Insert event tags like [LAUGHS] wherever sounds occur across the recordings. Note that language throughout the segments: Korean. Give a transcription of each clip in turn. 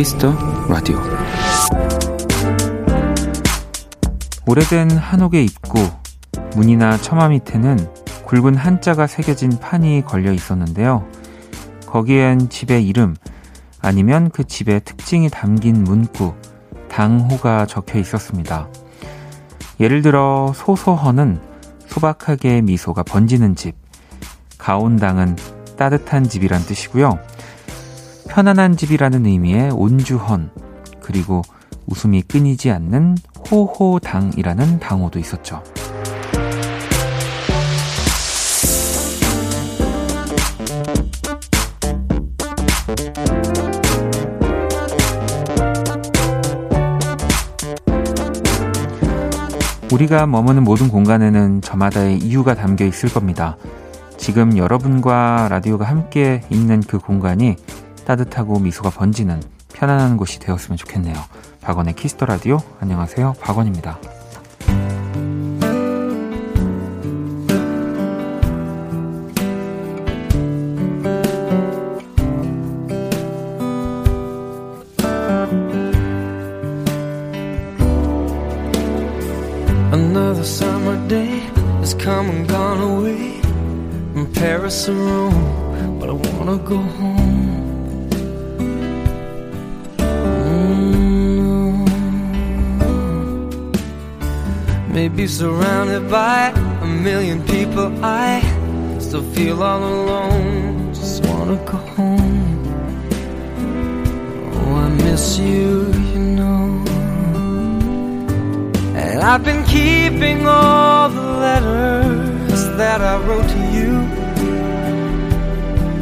키스 더 라디오 오래된 한옥의 입구 문이나 처마 밑에는 굵은 한자가 새겨진 판이 걸려 있었는데요. 거기엔 집의 이름 아니면 그 집의 특징이 담긴 문구 당호가 적혀 있었습니다. 예를 들어 소소헌은 소박하게 미소가 번지는 집, 가온당은 따뜻한 집이란 뜻이고요. 편안한 집이라는 의미의 온주헌, 그리고 웃음이 끊이지 않는 호호당이라는 당호도 있었죠. 우리가 머무는 모든 공간에는 저마다의 이유가 담겨 있을 겁니다. 지금 여러분과 라디오가 함께 있는 그 공간이 따뜻하고 미소가 번지는 편안한 곳이 되었으면 좋겠네요. 박원의 키스 더 라디오 안녕하세요. 박원입니다. Another Maybe surrounded by a million people, I still feel all alone. Just wanna go home. Oh, I miss you, you know. And I've been keeping all the letters that I wrote to you.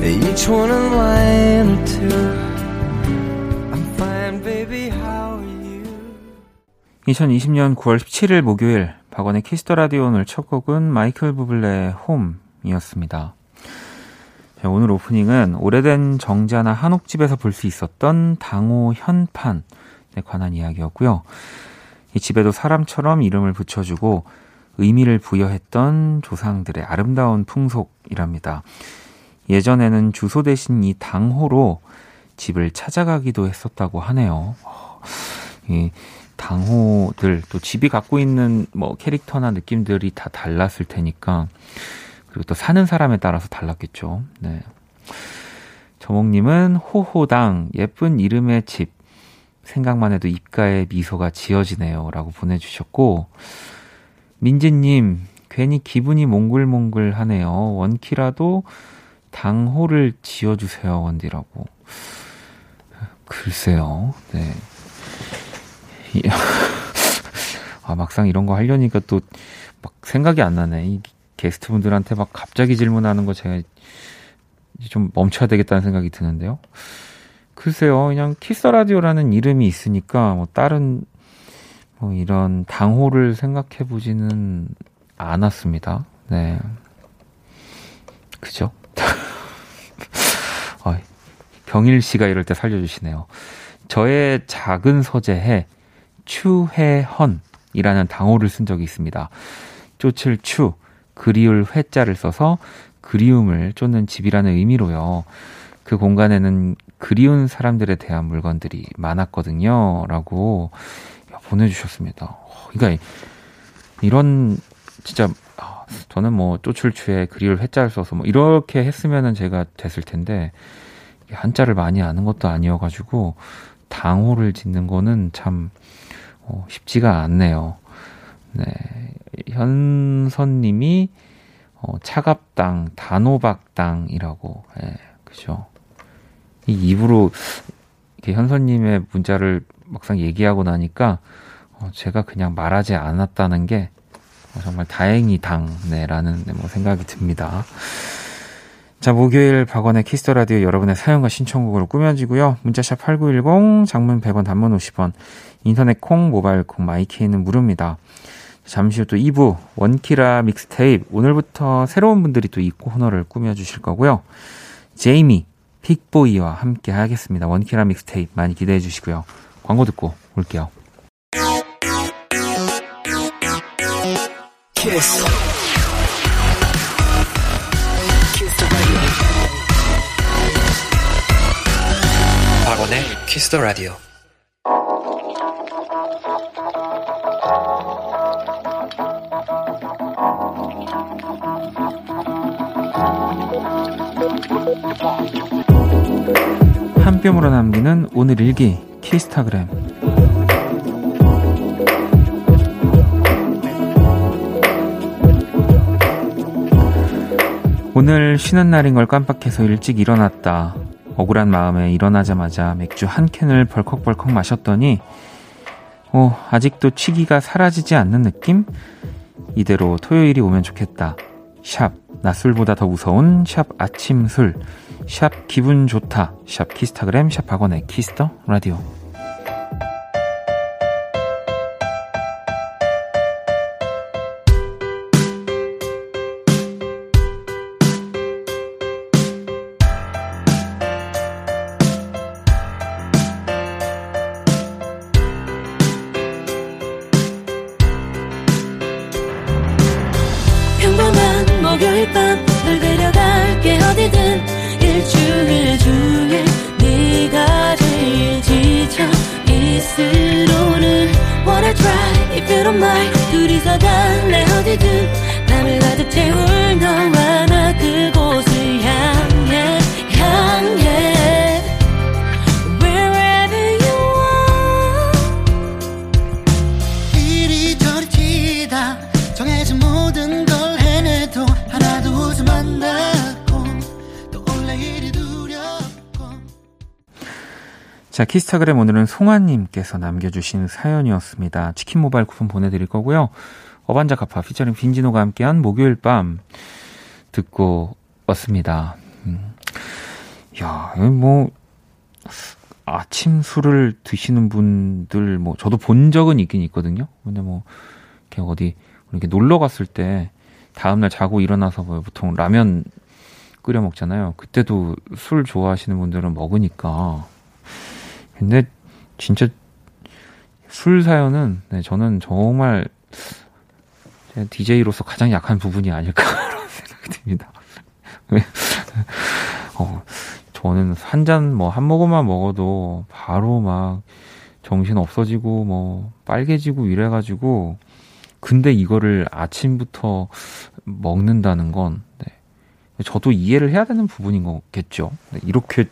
Each one a line or two. 2020년 9월 17일 목요일 박원의 키스 더 라디오 오늘 첫 곡은 마이클 부블레의 홈이었습니다. 자, 오늘 오프닝은 오래된 정자나 한옥집에서 볼 수 있었던 당호 현판에 관한 이야기였고요. 이 집에도 사람처럼 이름을 붙여주고 의미를 부여했던 조상들의 아름다운 풍속이랍니다. 예전에는 주소 대신 이 당호로 집을 찾아가기도 했었다고 하네요. 이 당호들 또 집이 갖고 있는 뭐 캐릭터나 느낌들이 다 달랐을 테니까 그리고 또 사는 사람에 따라서 달랐겠죠. 네. 저목님은 호호당 예쁜 이름의 집 생각만 해도 입가에 미소가 지어지네요. 라고 보내주셨고, 민지님, 괜히 기분이 몽글몽글 하네요. 원키라도 당호를 지어주세요. 원디라고. 글쎄요. 네. [LAUGHS] 아, 막상 이런 거 하려니까 또 막 생각이 안 나네. 이 게스트 분들한테 막 갑자기 질문하는 거 제가 좀 멈춰야 되겠다는 생각이 드는데요. 글쎄요, 그냥 키스 라디오라는 이름이 있으니까 뭐 다른 뭐 이런 당호를 생각해 보지는 않았습니다. 네. 그죠? [LAUGHS] 어, 경일 씨가 이럴 때 살려주시네요. 저의 작은 서재에 추해헌이라는 당호를 쓴 적이 있습니다. 쫓을 추, 그리울 회자를 써서 그리움을 쫓는 집이라는 의미로요. 그 공간에는 그리운 사람들에 대한 물건들이 많았거든요. 라고 보내주셨습니다. 그러니까 이런 진짜 아, 저는 뭐 쪼출추에 그리울 회자를 써서 뭐 이렇게 했으면은 제가 됐을 텐데 한자를 많이 아는 것도 아니어가지고 당호를 짓는 거는 참 어, 쉽지가 않네요. 네. 현선님이 어, 차갑당, 단호박당이라고, 예, 그죠. 이 입으로 이렇게 현선님의 문자를 막상 얘기하고 나니까 어, 제가 그냥 말하지 않았다는 게 어, 정말 다행이당 네라는 네, 뭐 생각이 듭니다. 자, 목요일 박원의 키스 더 라디오 여러분의 사연과 신청곡으로 꾸며지고요. 문자샵 8910, 장문 100원, 단문 50원, 인터넷 콩, 모바일 콩, 마이케이는 무료입니다. 잠시 후 또 2부 원키라 믹스테이프 오늘부터 새로운 분들이 또 이 코너를 꾸며주실 거고요. 제이미, 픽보이와 함께 하겠습니다. 원키라 믹스테이프 많이 기대해 주시고요. 광고 듣고 올게요. 키스. 박원의 키스 더 라디오. 한 뼘으로 남기는 오늘 일기 키스타그램 오늘 쉬는 날인 걸 깜빡해서 일찍 일어났다. 억울한 마음에 일어나자마자 맥주 한 캔을 벌컥벌컥 마셨더니 어, 아직도 취기가 사라지지 않는 느낌? 이대로 토요일이 오면 좋겠다. 샵 낮술보다 더 무서운 샵 아침술 샵 기분 좋다 샵 키스타그램 샵 박원의 키스 더 라디오 튀다 정해진 모든 걸 해내도 하나도 웃음 안 나고 또 원래 일이 두렵고 자, 키스타그램 오늘은 송아님께서 남겨주신 사연이었습니다. 치킨 모바일 쿠폰 보내드릴 거고요. 어반자 카파 피처링 빈지노가 함께한 목요일 밤 듣고 왔습니다. 음. 야, 뭐, 아침 술을 드시는 분들, 뭐, 저도 본 적은 있긴 있거든요. 근데 뭐, 이렇게 어디, 이렇게 놀러 갔을 때, 다음날 자고 일어나서 뭐 보통 라면 끓여 먹잖아요. 그때도 술 좋아하시는 분들은 먹으니까. 근데 진짜 술 사연은 네, 저는 정말 제 DJ로서 가장 약한 부분이 아닐까 [LAUGHS] 그런 생각이 듭니다. 왜? 어, 저는 한 잔 뭐 한 모금만 먹어도 바로 막 정신 없어지고 뭐 빨개지고 이래가지고 근데 이거를 아침부터 먹는다는 건 네. 저도 이해를 해야 되는 부분인 거겠죠. 네, 이렇게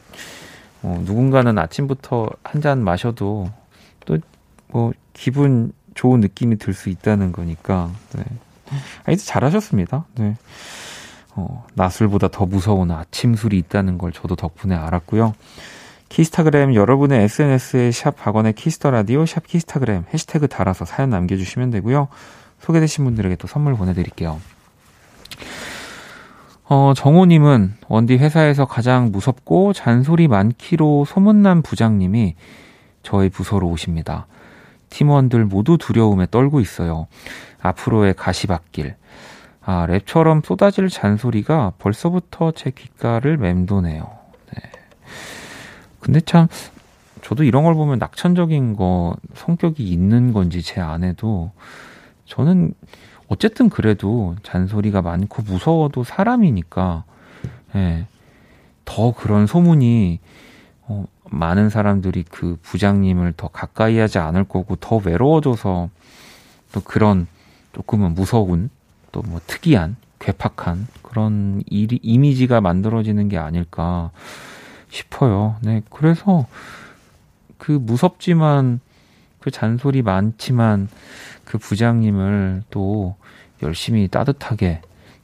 어, 누군가는 아침부터 한 잔 마셔도 또 뭐 기분 좋은 느낌이 들 수 있다는 거니까. 네. 아이도 잘하셨습니다. 네. 어, 낮술보다 더 무서운 아침 술이 있다는 걸 저도 덕분에 알았고요. 키스타그램 여러분의 SNS에 샵 박원의 키스 더 라디오 샵 키스타그램 해시태그 달아서 사연 남겨주시면 되고요. 소개되신 분들에게 또 선물 보내드릴게요. 어, 정호님은 원디 회사에서 가장 무섭고 잔소리 많기로 소문난 부장님이 저희 부서로 오십니다. 팀원들 모두 두려움에 떨고 있어요. 앞으로의 가시밭길. 아, 랩처럼 쏟아질 잔소리가 벌써부터 제 귓가를 맴도네요. 네. 근데 참, 저도 이런 걸 보면 낙천적인 거, 성격이 있는 건지 제 안에도, 저는 어쨌든 그래도 잔소리가 많고 무서워도 사람이니까, 예, 더 그런 소문이, 어, 많은 사람들이 그 부장님을 더 가까이 하지 않을 거고, 더 외로워져서 또 그런 조금은 무서운, 또 뭐 특이한, 괴팍한 그런 이, 이미지가 만들어지는 게 아닐까 싶어요. 네, 그래서 그 무섭지만 그 잔소리 많지만 그 부장님을 또 열심히 따뜻하게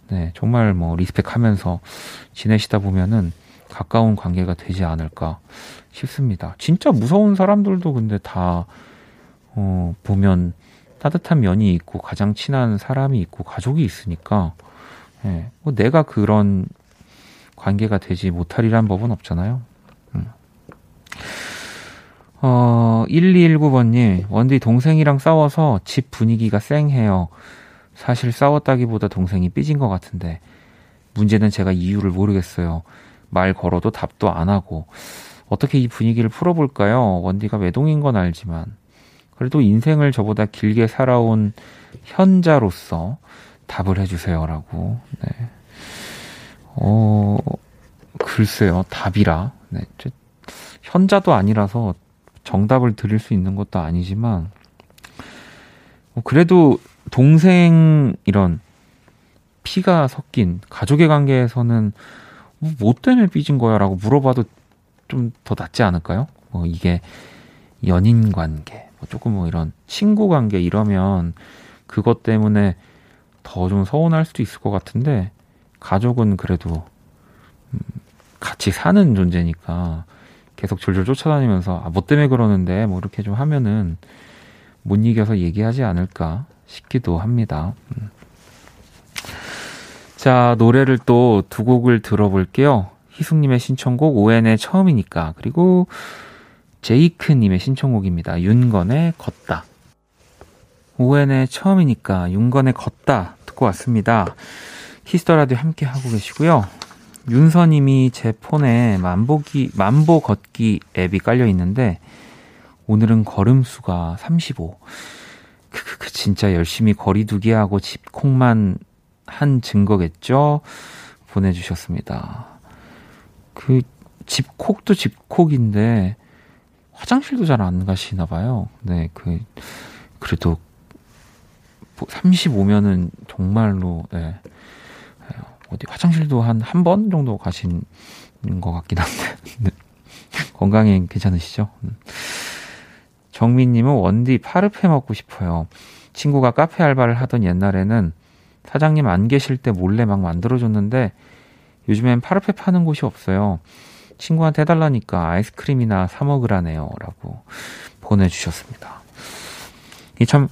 네, 정말 뭐 리스펙하면서 지내시다 보면은 가까운 관계가 되지 않을까 싶습니다. 진짜 무서운 사람들도 근데 다 어, 보면 따뜻한 면이 있고 가장 친한 사람이 있고 가족이 있으니까 예, 뭐 내가 그런 관계가 되지 못하리란 법은 없잖아요. 음. 어, 1219번님, 원디 동생이랑 싸워서 집 분위기가 쌩해요. 사실 싸웠다기보다 동생이 삐진 것 같은데, 문제는 제가 이유를 모르겠어요. 말 걸어도 답도 안 하고, 어떻게 이 분위기를 풀어볼까요? 원디가 외동인 건 알지만, 그래도 인생을 저보다 길게 살아온 현자로서 답을 해주세요라고, 네. 어, 글쎄요, 답이라. 네. 현자도 아니라서 정답을 드릴 수 있는 것도 아니지만, 뭐 그래도 동생 이런 피가 섞인 가족의 관계에서는 뭐 때문에 삐진 거야 라고 물어봐도 좀 더 낫지 않을까요? 뭐 이게 연인 관계, 뭐 조금 뭐 이런 친구 관계 이러면 그것 때문에 더 좀 서운할 수도 있을 것 같은데 가족은 그래도 음, 같이 사는 존재니까 계속 졸졸 쫓아다니면서 아, 뭐 때문에 그러는데 뭐 이렇게 좀 하면은 못 이겨서 얘기하지 않을까 싶기도 합니다. 음. 자, 노래를 또 두 곡을 들어볼게요. 희숙님의 신청곡 오엔의 처음이니까 그리고 제이크님의 신청곡입니다. 윤건의 걷다. 오엔의 처음이니까 윤건의 걷다 듣고 왔습니다. 히스터 라디오 함께 하고 계시고요. 윤서님이 제 폰에 만보기 만보 걷기 앱이 깔려 있는데 오늘은 걸음수가 35. 크크크 진짜 열심히 거리두기 하고 집콕만 한 증거겠죠? 보내주셨습니다. 그 집콕도 집콕인데 화장실도 잘 안 가시나 봐요. 네, 그 그래도 35면은 정말로 네. 어디 화장실도 한 한 번 정도 가신 것 같긴 한데 [LAUGHS] 네. 건강에 괜찮으시죠? 음. 정민님은 원디 파르페 먹고 싶어요. 친구가 카페 알바를 하던 옛날에는 사장님 안 계실 때 몰래 막 만들어줬는데 요즘엔 파르페 파는 곳이 없어요. 친구한테 해달라니까 아이스크림이나 사 먹으라네요. 라고 보내주셨습니다. 이 참,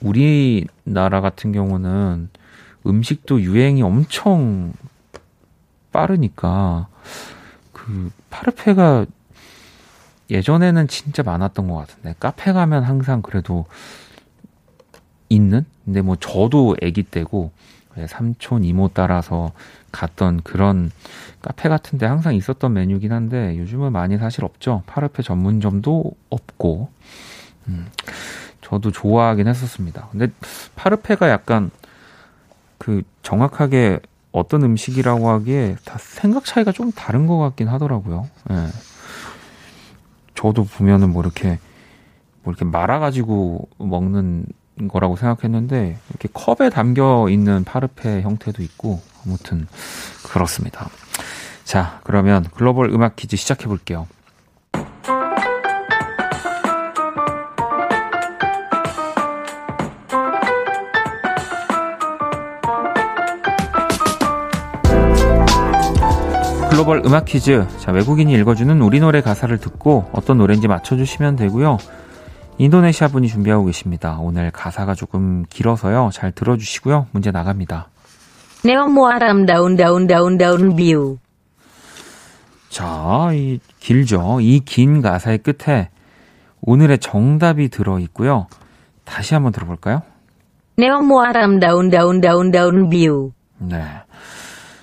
우리나라 같은 경우는 음식도 유행이 엄청 빠르니까 그 파르페가 예전에는 진짜 많았던 것 같은데 카페 가면 항상 그래도 있는? 근데 뭐 저도 아기 때고 삼촌 이모 따라서 갔던 그런 카페 같은데 항상 있었던 메뉴긴 한데 요즘은 많이 사실 없죠. 파르페 전문점도 없고. 음, 저도 좋아하긴 했었습니다. 근데 파르페가 약간 그 정확하게 어떤 음식이라고 하기에 다 생각 차이가 좀 다른 것 같긴 하더라고요. 예. 저도 보면은 뭐 이렇게 뭐 이렇게 말아가지고 먹는 거라고 생각했는데 이렇게 컵에 담겨 있는 파르페 형태도 있고 아무튼 그렇습니다. 자, 그러면 글로벌 음악 퀴즈 시작해 볼게요. 글로벌 음악 퀴즈. 자, 외국인이 읽어주는 우리 노래 가사를 듣고 어떤 노래인지 맞춰주시면 되고요. 인도네시아 분이 준비하고 계십니다. 오늘 가사가 조금 길어서요. 잘 들어주시고요. 문제 나갑니다. 네오모 아람 다운 다운 다운 다운 View. 자, 이 길죠. 이 긴 가사의 끝에 오늘의 정답이 들어 있고요. 다시 한번 들어볼까요? 네오모 아람 다운 다운 다운 다운 View. 네.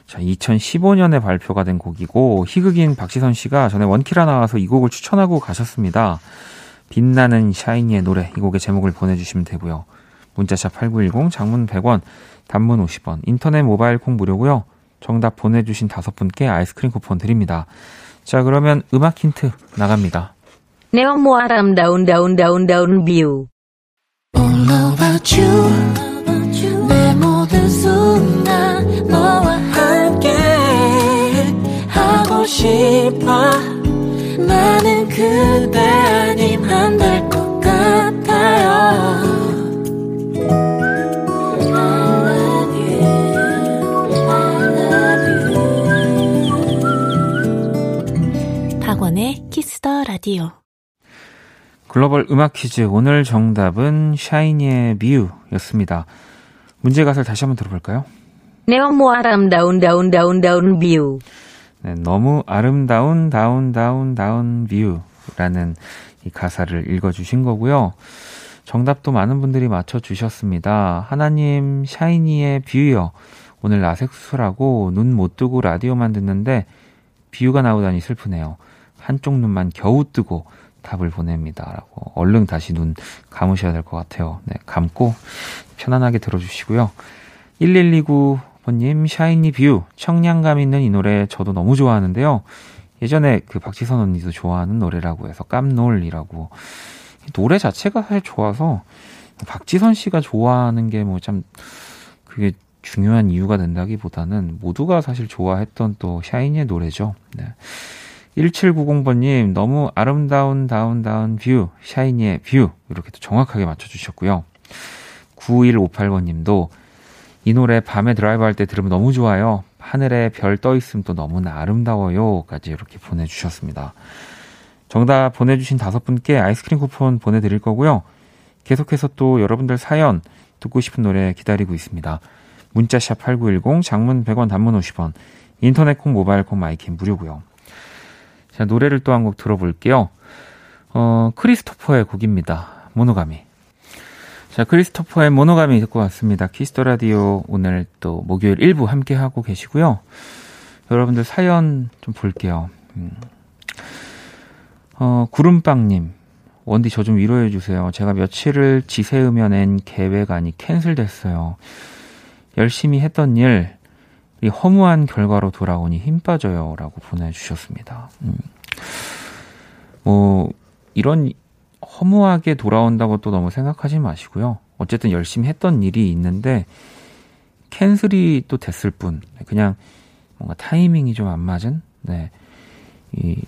자, 2015년에 발표가 된 곡이고 희극인 박지선 씨가 전에 원키라 나와서 이 곡을 추천하고 가셨습니다. 빛나는 샤이니의 노래 이 곡의 제목을 보내주시면 되고요. 문자샵 8910 장문 100원 단문 50원 인터넷 모바일 콩 무료고요. 정답 보내주신 다섯 분께 아이스크림 쿠폰 드립니다. 자 그러면 음악 힌트 나갑니다. 네온 모아람 다운 다운 다운 다운 View. All about you 내 모든 순간 너와 함께 싶어 나는 그대 아님 안 될 것 같아요 I love you I love you 박원의 키스더 라디오 글로벌 음악 퀴즈 오늘 정답은 샤이니의 View였습니다. 문제 가사를 다시 한번 들어볼까요? 네온 모아람 다운 다운 다운 다운 View. 네, 너무 아름다운 다운 다운 다운 View라는 이 가사를 읽어주신 거고요. 정답도 많은 분들이 맞춰주셨습니다. 하나님 샤이니의 View요. 오늘 라섹 수술하고 눈 못 뜨고 라디오만 듣는데 View가 나오다니 슬프네요. 한쪽 눈만 겨우 뜨고 답을 보냅니다. 라고 얼른 다시 눈 감으셔야 될 것 같아요. 네, 감고 편안하게 들어주시고요. 1129번 님, 샤이니 View. 청량감 있는 이 노래 저도 너무 좋아하는데요. 예전에 그 박지선 언니도 좋아하는 노래라고 해서 깜놀이라고 노래 자체가 사실 좋아서 박지선 씨가 좋아하는 게 뭐 참 그게 중요한 이유가 된다기보다는 모두가 사실 좋아했던 또 샤이니의 노래죠. 네. 1790번님, 너무 아름다운 다운 다운 View, 샤이니의 View. 이렇게 또 정확하게 맞춰주셨고요. 9158번님도 이 노래 밤에 드라이브 할 때 들으면 너무 좋아요. 하늘에 별 떠 있으면 또 너무나 아름다워요. 까지 이렇게 보내주셨습니다. 정답 보내주신 다섯 분께 아이스크림 쿠폰 보내드릴 거고요. 계속해서 또 여러분들 사연 듣고 싶은 노래 기다리고 있습니다. 문자샵 8910, 장문 100원, 단문 50원, 인터넷 콩, 모바일 콩, 마이케이 무료고요. 자, 노래를 또 한 곡 들어볼게요. 어, 크리스토퍼의 곡입니다. Monogamy. 자, 크리스토퍼의 Monogamy 듣고 왔습니다. Kiss the Radio 오늘 또 목요일 1부 함께 하고 계시고요. 여러분들 사연 좀 볼게요. 음. 어, 구름빵님. 원디 저 좀 위로해 주세요. 제가 며칠을 지새우며 낸 계획안이 캔슬됐어요. 열심히 했던 일, 이 허무한 결과로 돌아오니 힘 빠져요. 라고 보내주셨습니다. 음. 뭐, 이런 허무하게 돌아온다고 또 너무 생각하지 마시고요. 어쨌든 열심히 했던 일이 있는데, 캔슬이 또 됐을 뿐, 그냥 뭔가 타이밍이 좀 안 맞은, 네. 이,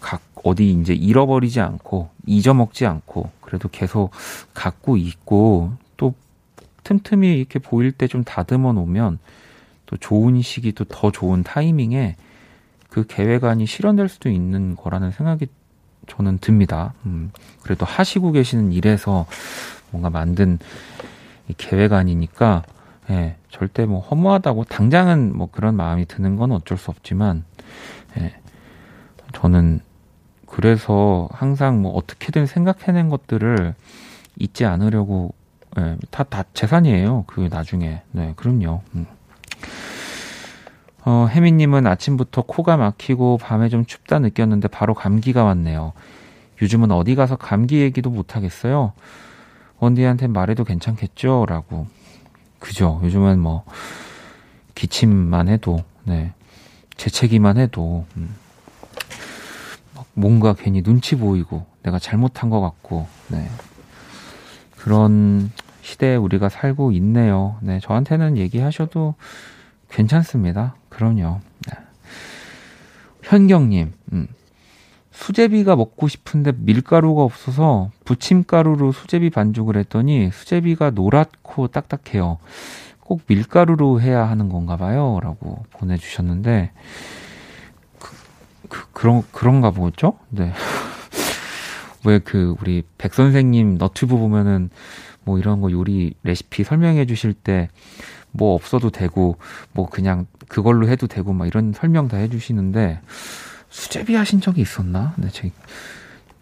각, 어디 이제 잃어버리지 않고, 잊어먹지 않고, 그래도 계속 갖고 있고, 또 틈틈이 이렇게 보일 때 좀 다듬어 놓으면, 또 좋은 시기 또 더 좋은 타이밍에 그 계획안이 실현될 수도 있는 거라는 생각이 저는 듭니다. 음, 그래도 하시고 계시는 일에서 뭔가 만든 이 계획안이니까 예, 절대 뭐 허무하다고 당장은 뭐 그런 마음이 드는 건 어쩔 수 없지만 예, 저는 그래서 항상 뭐 어떻게든 생각해낸 것들을 잊지 않으려고 예, 다, 다 재산이에요. 그 나중에. 네, 그럼요. 음. 어, 혜미님은 아침부터 코가 막히고 밤에 좀 춥다 느꼈는데 바로 감기가 왔네요. 요즘은 어디 가서 감기 얘기도 못하겠어요. 원디한테 말해도 괜찮겠죠? 라고. 그죠. 요즘은 뭐, 기침만 해도, 네. 재채기만 해도, 음. 뭔가 괜히 눈치 보이고, 내가 잘못한 것 같고, 네. 그런 시대에 우리가 살고 있네요. 네. 저한테는 얘기하셔도 괜찮습니다. 그럼요. 네. 현경님, 음. 수제비가 먹고 싶은데 밀가루가 없어서 부침가루로 수제비 반죽을 했더니 수제비가 노랗고 딱딱해요. 꼭 밀가루로 해야 하는 건가 봐요. 라고 보내주셨는데, 그, 그, 그런, 그런가 보죠? 네. [LAUGHS] 왜 그, 우리 백 선생님 너튜브 보면은 뭐 이런 거 요리 레시피 설명해 주실 때 뭐 없어도 되고, 뭐 그냥 그걸로 해도 되고 막 이런 설명 다 해주시는데 수제비 하신 적이 있었나? 네, 제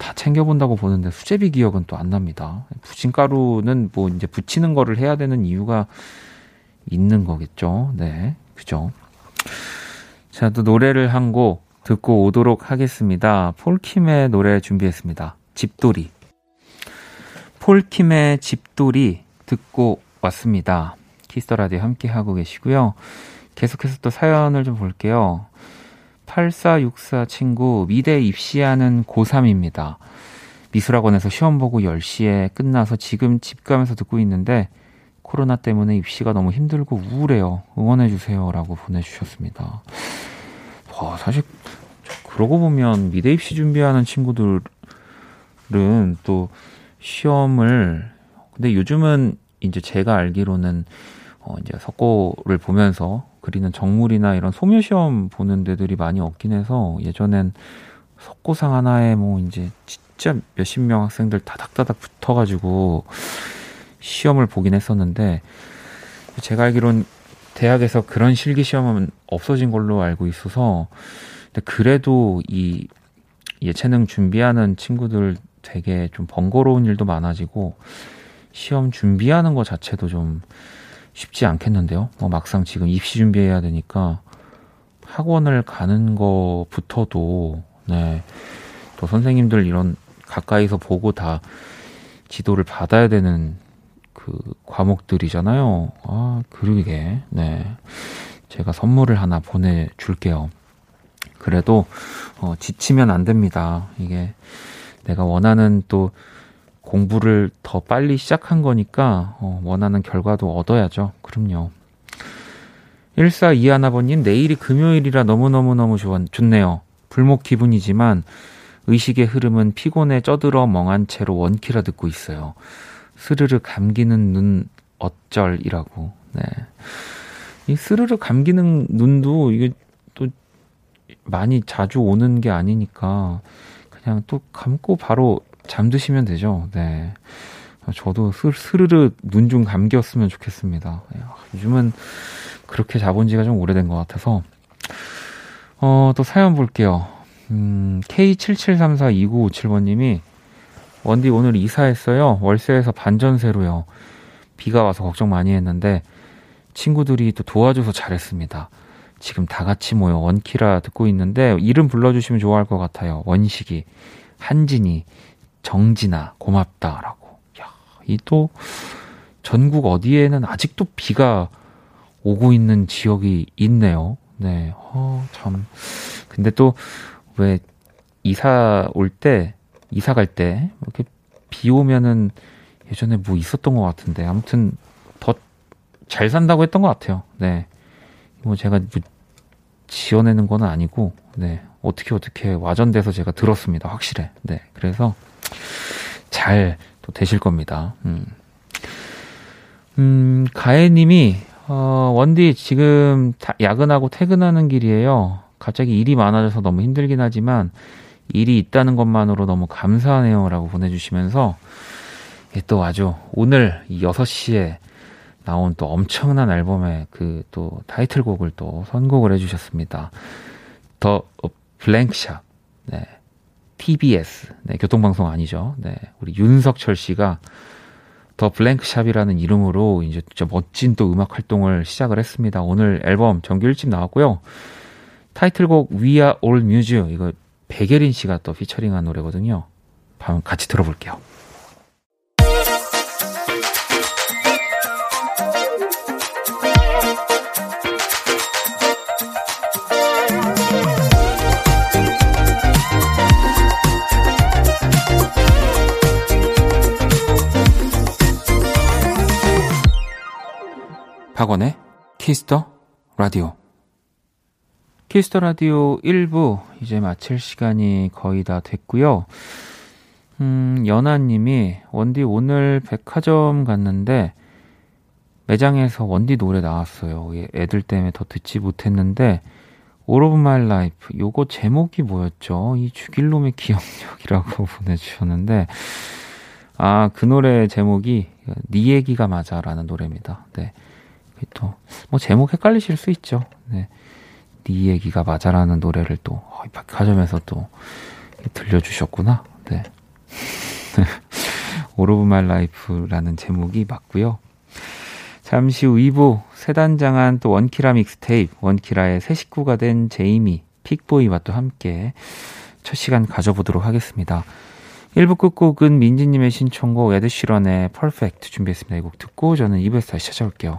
다 챙겨본다고 보는데 수제비 기억은 또 안 납니다. 부침가루는 뭐 이제 붙이는 거를 해야 되는 이유가 있는 거겠죠. 네, 그죠. 자, 또 노래를 한 곡 듣고 오도록 하겠습니다. 폴킴의 노래 준비했습니다. 집돌이. 폴킴의 집돌이 듣고 왔습니다. Kiss the Radio 함께 하고 계시고요. 계속해서 또 사연을 좀 볼게요. 8464 친구, 미대 입시하는 고3입니다. 미술학원에서 시험 보고 10시에 끝나서 지금 집 가면서 듣고 있는데, 코로나 때문에 입시가 너무 힘들고 우울해요. 응원해 주세요. 라고 보내 주셨습니다. 와, 사실, 그러고 보면 미대 입시 준비하는 친구들은 또 시험을, 근데 요즘은 이제 제가 알기로는 어, 이제 석고를 보면서 그리는 정물이나 이런 소묘 시험 보는 데들이 많이 없긴 해서 예전엔 석고상 하나에 뭐 이제 진짜 몇십 명 학생들 다닥다닥 붙어가지고 시험을 보긴 했었는데 제가 알기론 대학에서 그런 실기 시험은 없어진 걸로 알고 있어서 근데 그래도 이 예체능 준비하는 친구들 되게 좀 번거로운 일도 많아지고 시험 준비하는 것 자체도 좀 쉽지 않겠는데요. 뭐 막상 지금 입시 준비해야 되니까 학원을 가는 거부터도 네. 또 선생님들 이런 가까이서 보고 다 지도를 받아야 되는 그 과목들이잖아요. 아, 그러게. 네. 제가 선물을 하나 보내 줄게요. 그래도 어, 지치면 안 됩니다. 이게 내가 원하는 또 공부를 더 빨리 시작한 거니까 어, 원하는 결과도 얻어야죠. 그럼요. 1421아버님, 내일이 금요일이라 너무너무너무 좋, 좋네요. 불목 기분이지만 의식의 흐름은 피곤에 쩌들어 멍한 채로 원키라 듣고 있어요. 스르르 감기는 눈 어쩔이라고. 네. 이 스르르 감기는 눈도 이게 또 많이 자주 오는 게 아니니까 그냥 또 감고 바로 잠드시면 되죠. 네. 저도 스르르 눈 좀 감기였으면 좋겠습니다. 네. 요즘은 그렇게 자본 지가 좀 오래된 것 같아서. 어, 또 사연 볼게요. 음, K77342957번님이 원디 오늘 이사했어요. 월세에서 반전세로요. 비가 와서 걱정 많이 했는데 친구들이 또 도와줘서 잘했습니다. 지금 다 같이 모여 원키라 듣고 있는데 이름 불러주시면 좋아할 것 같아요. 원식이, 한진이, 정진아, 고맙다라고. 야, 이 또 전국 어디에는 아직도 비가 오고 있는 지역이 있네요. 네, 어, 참. 근데 또 왜 이사 올 때, 이사 갈 때 이렇게 비 오면은 예전에 뭐 있었던 것 같은데 아무튼 더 잘 산다고 했던 것 같아요. 네, 뭐 제가 뭐 지어내는 건 아니고, 네, 어떻게 어떻게 와전돼서 제가 들었습니다. 확실해. 네, 그래서 잘 또 되실 겁니다. 음, 음 가혜님이 어, 원디 지금 야근하고 퇴근하는 길이에요. 갑자기 일이 많아져서 너무 힘들긴 하지만 일이 있다는 것만으로 너무 감사하네요. 라고 보내주시면서 또 아주 오늘 6시에 나온 또 엄청난 앨범의 그 또 타이틀곡을 또 선곡을 해주셨습니다. 더 블랭크샵. 네. TBS. 네, 교통방송 아니죠. 네. 우리 윤석철 씨가 더 블랭크샵이라는 이름으로 이제 진짜 멋진 또 음악 활동을 시작을 했습니다. 오늘 앨범 정규 1집 나왔고요. 타이틀곡 We Are All Muse 이거 백예린 씨가 또 피처링한 노래거든요. 같이 들어볼게요. 박원의 Kiss the Radio. Kiss the Radio 1부 이제 마칠 시간이 거의 다 됐고요. 음, 연아 님이 원디 오늘 백화점 갔는데 매장에서 원디 노래 나왔어요. 애들 때문에 더 듣지 못했는데 All of My Life 요거 제목이 뭐였죠? 이 죽일 놈의 기억력이라고 [LAUGHS] 보내주셨는데 아 그 노래 제목이 네 얘기가 맞아라는 노래입니다. 네. 또 뭐 제목 헷갈리실 수 있죠. 네. 네 얘기가 맞아라는 노래를 또 백화점에서 또 들려주셨구나. 네. [LAUGHS] Of My Life라는 제목이 맞고요. 잠시 후 2부 세단장한 또 원키라 믹스테이프 원키라의 새 식구가 된 제이미 픽보이와 또 함께 첫 시간 가져보도록 하겠습니다. 1부 끝곡은 민지님의 신청곡 에드시런의 퍼펙트 준비했습니다. 이 곡 듣고 저는 2부에서 다시 찾아올게요.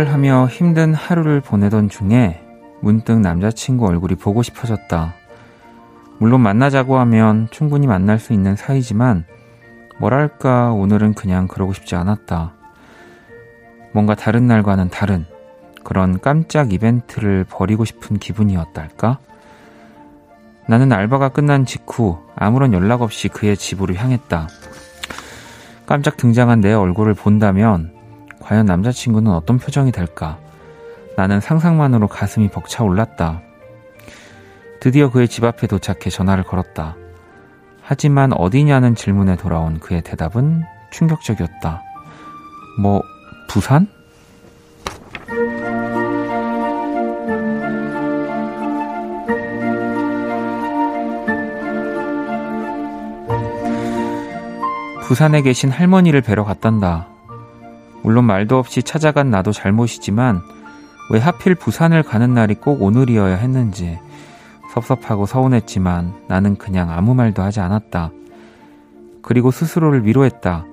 알바를 하며 힘든 하루를 보내던 중에 문득 남자친구 얼굴이 보고 싶어졌다. 물론 만나자고 하면 충분히 만날 수 있는 사이지만 뭐랄까 오늘은 그냥 그러고 싶지 않았다. 뭔가 다른 날과는 다른 그런 깜짝 이벤트를 벌이고 싶은 기분이었달까? 나는 알바가 끝난 직후 아무런 연락 없이 그의 집으로 향했다. 깜짝 등장한 내 얼굴을 본다면 과연 남자친구는 어떤 표정이 될까? 나는 상상만으로 가슴이 벅차 올랐다. 드디어 그의 집 앞에 도착해 전화를 걸었다. 하지만 어디냐는 질문에 돌아온 그의 대답은 충격적이었다. 뭐, 부산? 부산에 계신 할머니를 뵈러 갔단다. 물론 말도 없이 찾아간 나도 잘못이지만 왜 하필 부산을 가는 날이 꼭 오늘이어야 했는지 섭섭하고 서운했지만 나는 그냥 아무 말도 하지 않았다. 그리고 스스로를 위로했다.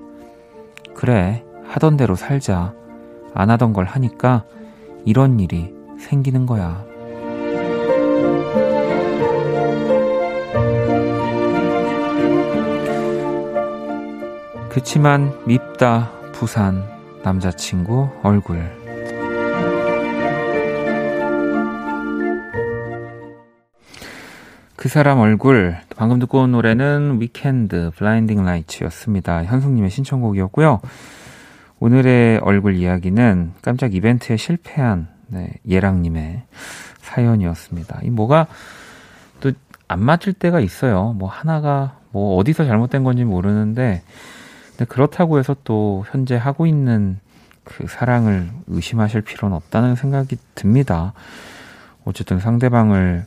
그래, 하던 대로 살자. 안 하던 걸 하니까 이런 일이 생기는 거야. 그치만 밉다, 부산, 남자친구 얼굴. 그 사람 얼굴 방금 듣고 온 노래는 위켄드 블라인딩 라이츠였습니다. 현숙님의 신청곡이었고요. 오늘의 얼굴 이야기는 깜짝 이벤트에 실패한 네, 예랑님의 사연이었습니다. 이 뭐가 또 안 맞을 때가 있어요. 뭐 하나가 뭐 어디서 잘못된 건지 모르는데 근데 그렇다고 해서 또 현재 하고 있는 그 사랑을 의심하실 필요는 없다는 생각이 듭니다. 어쨌든 상대방을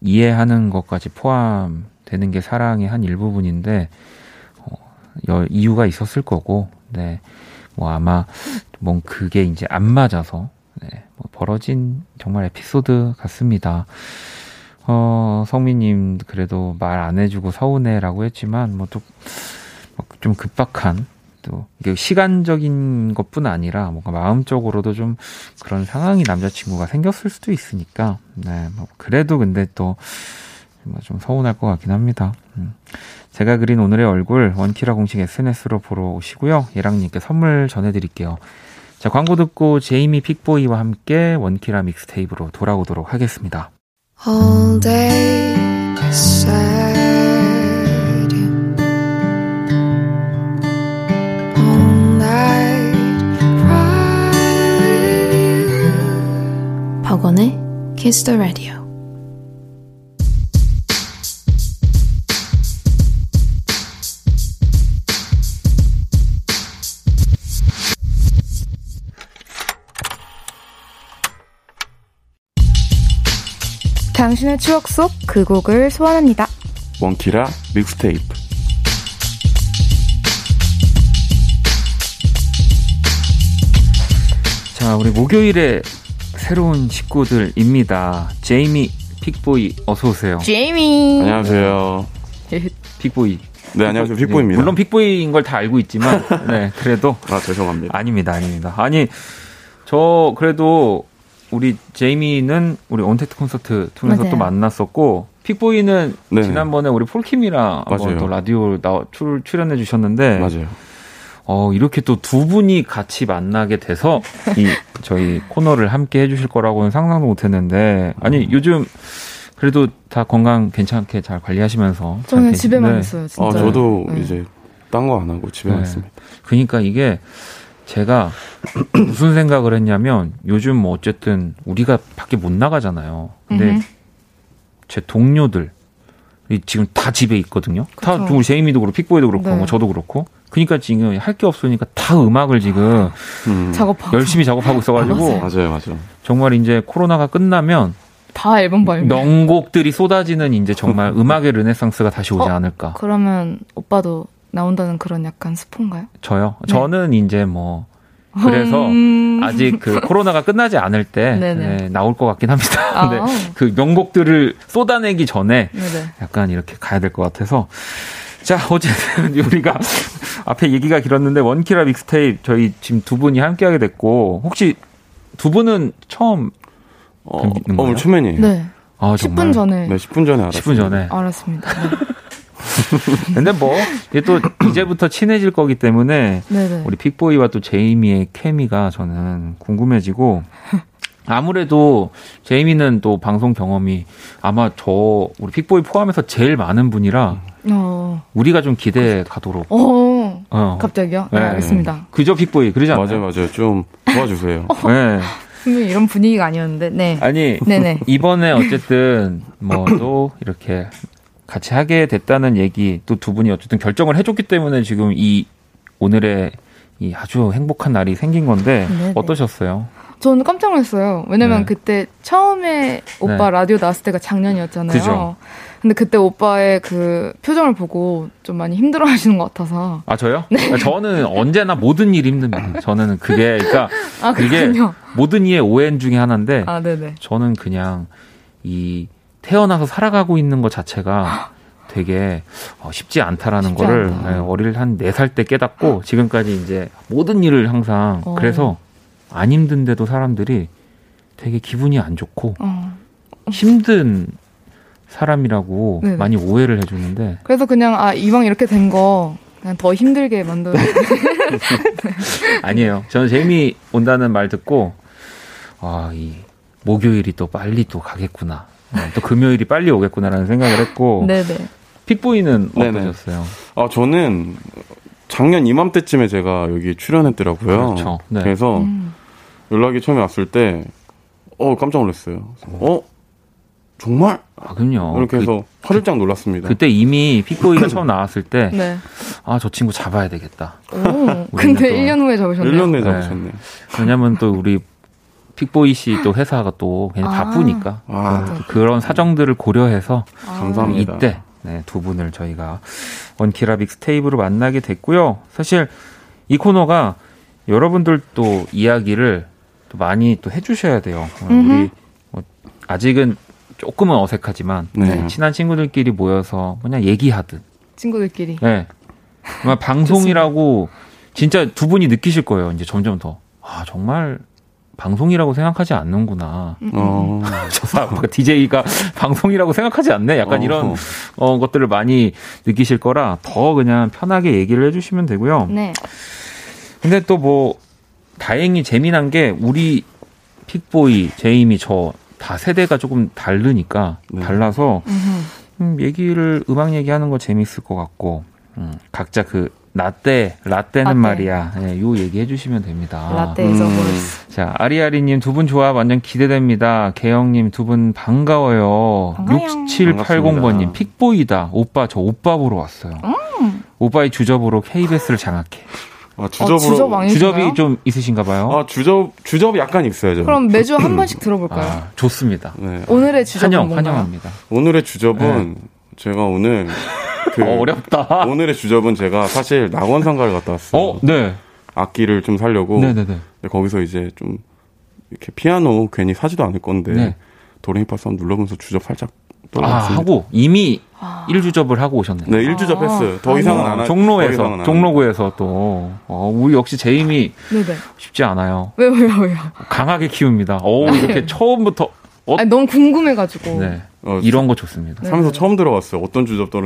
이해하는 것까지 포함되는 게 사랑의 한 일부분인데 어, 이유가 있었을 거고, 네, 뭐 아마 뭔 그게 이제 안 맞아서 네, 뭐 벌어진 정말 에피소드 같습니다. 어, 성민님 그래도 말 안 해주고 서운해라고 했지만 뭐또 좀 급박한 또 이게 시간적인 것뿐 아니라 뭔가 마음적으로도 좀 그런 상황이 남자친구가 생겼을 수도 있으니까 네, 뭐 그래도 근데 또 좀 서운할 것 같긴 합니다. 음. 제가 그린 오늘의 얼굴 원키라 공식 SNS로 보러 오시고요. 예랑님께 선물 전해드릴게요. 자 광고 듣고 제이미 픽보이와 함께 원키라 믹스테이프로 돌아오도록 하겠습니다. All day 박원의 Kiss the Radio. 당신의 추억 속 그 곡을 소환합니다. 원키라 믹스테이프. 자, 우리 목요일에 새로운 식구들입니다. 제이미 픽보이 어서 오세요. 제이미. 안녕하세요. 픽보이. 네, 안녕하세요. 픽보이입니다. 네, 물론 픽보이인 걸 다 알고 있지만 [LAUGHS] 네, 그래도 아, 죄송합니다. 아닙니다. 아닙니다. 아니, 저 그래도 우리 제이미는 우리 온택트 콘서트 통해서 맞아요. 또 만났었고 픽보이는 네. 지난번에 우리 폴킴이랑 한번 또 라디오 나 출, 출연해 주셨는데 맞아요. 어, 이렇게 또 두 분이 같이 만나게 돼서 이 저희 코너를 함께 해주실 거라고는 상상도 못 했는데 아니 음. 요즘 그래도 다 건강 괜찮게 잘 관리하시면서 저는 집에만 네. 있어요. 진짜. 어, 저도 네. 이제 딴 거 안 하고 집에만 네. 있습니다. 그러니까 이게 제가 [CLEARS THROAT] 무슨 생각을 했냐면 요즘 뭐 어쨌든 우리가 밖에 못 나가잖아요. 근데 음흠. 제 동료들 지금 다 집에 있거든요. 그쵸. 다 우리 제이미도 그렇고 픽보이도 그렇고 네. 뭐 저도 그렇고 그러니까 지금 할 게 없으니까 다 음악을 지금 음. 작업하고 열심히 작업하고 있어가지고 맞아요, 맞아요. 정말 이제 코로나가 끝나면 다 앨범 발매 명곡들이 쏟아지는 이제 정말 [LAUGHS] 음악의 르네상스가 다시 오지 어? 않을까. 그러면 오빠도 나온다는 그런 약간 스폰가요? 저요? 네. 저는 이제 뭐 그래서 음... 아직 그 코로나가 끝나지 않을 때 [LAUGHS] 네, 나올 것 같긴 합니다. 아. 근데 [LAUGHS] 그 명곡들을 쏟아내기 전에 네네. 약간 이렇게 가야 될 것 같아서 자, 어쨌든 [LAUGHS] 우리가 앞에 얘기가 길었는데 원키라 믹스테이프 저희 지금 두 분이 함께하게 됐고 혹시 두 분은 처음 어, 어 초면이에요. 네. 아, 10분 전에. 네, 10분 전에 알았어요. 10분 전에. 알았습니다. 네. [LAUGHS] 근데 뭐, 이게 또 이제부터 친해질 거기 때문에 네네. 우리 픽보이와 또 제이미의 케미가 저는 궁금해지고 아무래도 제이미는 또 방송 경험이 아마 저 우리 픽보이 포함해서 제일 많은 분이라 어. 우리가 좀 기대해 가도록. 어. 어. 갑자기요? 네, 네. 알겠습니다. 그저 픽보이 그러지 않아요? 맞아요, 맞아요. 좀 도와주세요. 네. 이런 분위기가 아니었는데, 네. 아니, 네네. 이번에 어쨌든 뭐 또 이렇게 같이 하게 됐다는 얘기 또 두 분이 어쨌든 결정을 해줬기 때문에 지금 이 오늘의 이 아주 행복한 날이 생긴 건데 네네. 어떠셨어요? 저는 깜짝 놀랐어요. 왜냐면 네. 그때 처음에 오빠 네. 라디오 나왔을 때가 작년이었잖아요. 그죠. 근데 그때 오빠의 그 표정을 보고 좀 많이 힘들어 하시는 것 같아서. 아, 저요? 네. 저는 언제나 모든 일이 힘듭니다. 저는 그게, 그러니까. [LAUGHS] 아, 그게 모든 이의 오해인 중에 하나인데. 아, 네네. 저는 그냥 이 태어나서 살아가고 있는 것 자체가 되게 어, 쉽지 않다라는 쉽지 거를 않다. 네, 어릴 한 4살 때 깨닫고 지금까지 이제 모든 일을 항상 어. 그래서 안 힘든데도 사람들이 되게 기분이 안 좋고 어. 힘든 사람이라고 네네. 많이 오해를 해주는데 그래서 그냥 아 이왕 이렇게 된 거 그냥 더 힘들게 만들어 [LAUGHS] 아니에요 저는 재미 온다는 말 듣고 아이 목요일이 또 빨리 또 가겠구나 어, 또 금요일이 빨리 오겠구나라는 생각을 했고 네네. 픽보이는 어떠셨어요? 아 저는 작년 이맘때쯤에 제가 여기 출연했더라고요. 그렇죠. 네. 그래서 음. 연락이 처음에 왔을 때, 어, 깜짝 놀랐어요. 어? 정말? 아, 그럼요. 이렇게 해서 그, 화들짝 놀랐습니다. 그때 이미 픽보이가 처음 [CLEARS THROAT] 나왔을 때, 네. 아, 저 친구 잡아야 되겠다. 오, 근데 1년 후에 잡으셨네요. 1년 후에 잡으셨네. 네. 왜냐면 또 우리 픽보이 씨 또 회사가 또 그냥 아. 바쁘니까. 아. 그 런 사정들을 고려해서. 아. 감사합니다. 이때 네, 두 분을 저희가 원키라 mixtape로 만나게 됐고요. 사실 이 코너가 여러분들 또 이야기를 또 많이 또 해주셔야 돼요. 어, 우리 뭐 아직은 조금은 어색하지만 네. 친한 친구들끼리 모여서 그냥 얘기하듯 친구들끼리. 네. [LAUGHS] 방송이라고 진짜 두 분이 느끼실 거예요. 이제 점점 더. 아, 정말 방송이라고 생각하지 않는구나. 음. 어. [LAUGHS] 저 DJ가 [LAUGHS] 방송이라고 생각하지 않네. 약간 어. 이런 어, 것들을 많이 느끼실 거라 더 그냥 편하게 얘기를 해주시면 되고요. 네. 근데 또 뭐 다행히 재미난 게 우리 픽보이, 제이미 저 다 세대가 조금 다르니까 네. 달라서 음, 얘기를 음악 얘기하는 거 재밌을 것 같고 음, 각자 그 라떼, 라떼는 라떼. 말이야. 네, 요 얘기 해주시면 됩니다. 라떼 음. 자, 아리아리님 두 분 조합 완전 기대됩니다. 개영님 두 분 반가워요. 반가요. 6780번님 픽보이다. 오빠 저 오빠 보러 왔어요. 음. 오빠의 주접으로 KBS를 장악해. 아, 주접으로 아, 주접 주접이 좀 있으신가 봐요. 아, 주접 주접이 약간 있어요. 그럼 매주 한 번씩 들어볼까요? 아, 좋습니다. 네. 오늘의 주접은 환영, 뭔가요? 환영합니다. 오늘의 주접은 네. 제가 오늘 [LAUGHS] 그 어, 어렵다. 오늘의 주접은 제가 사실 낙원상가를 갔다 왔어요. 어, 네. 악기를 좀 살려고. 네 네네. 근데 거기서 이제 좀 이렇게 피아노 괜히 사지도 않을 건데 네. 도레미파 썸 눌러보면서 주접 살짝 아, 하고 이미 아. 1주접을 하고 오셨네요. 네, 1주접 했어요. 더 이상은 안 하고. 종로에서, 종로구에서 또, 어, 우리 역시 제임이 네네. 쉽지 않아요. 왜요, 왜요, 왜요? 강하게 키웁니다. 오, 이렇게 처음부터. 어, 아니, 너무 궁금해가지고. 네. 어, 이런 거 좋습니다. 네. 살면서 처음 들어봤어요. 어떤 주접. 자,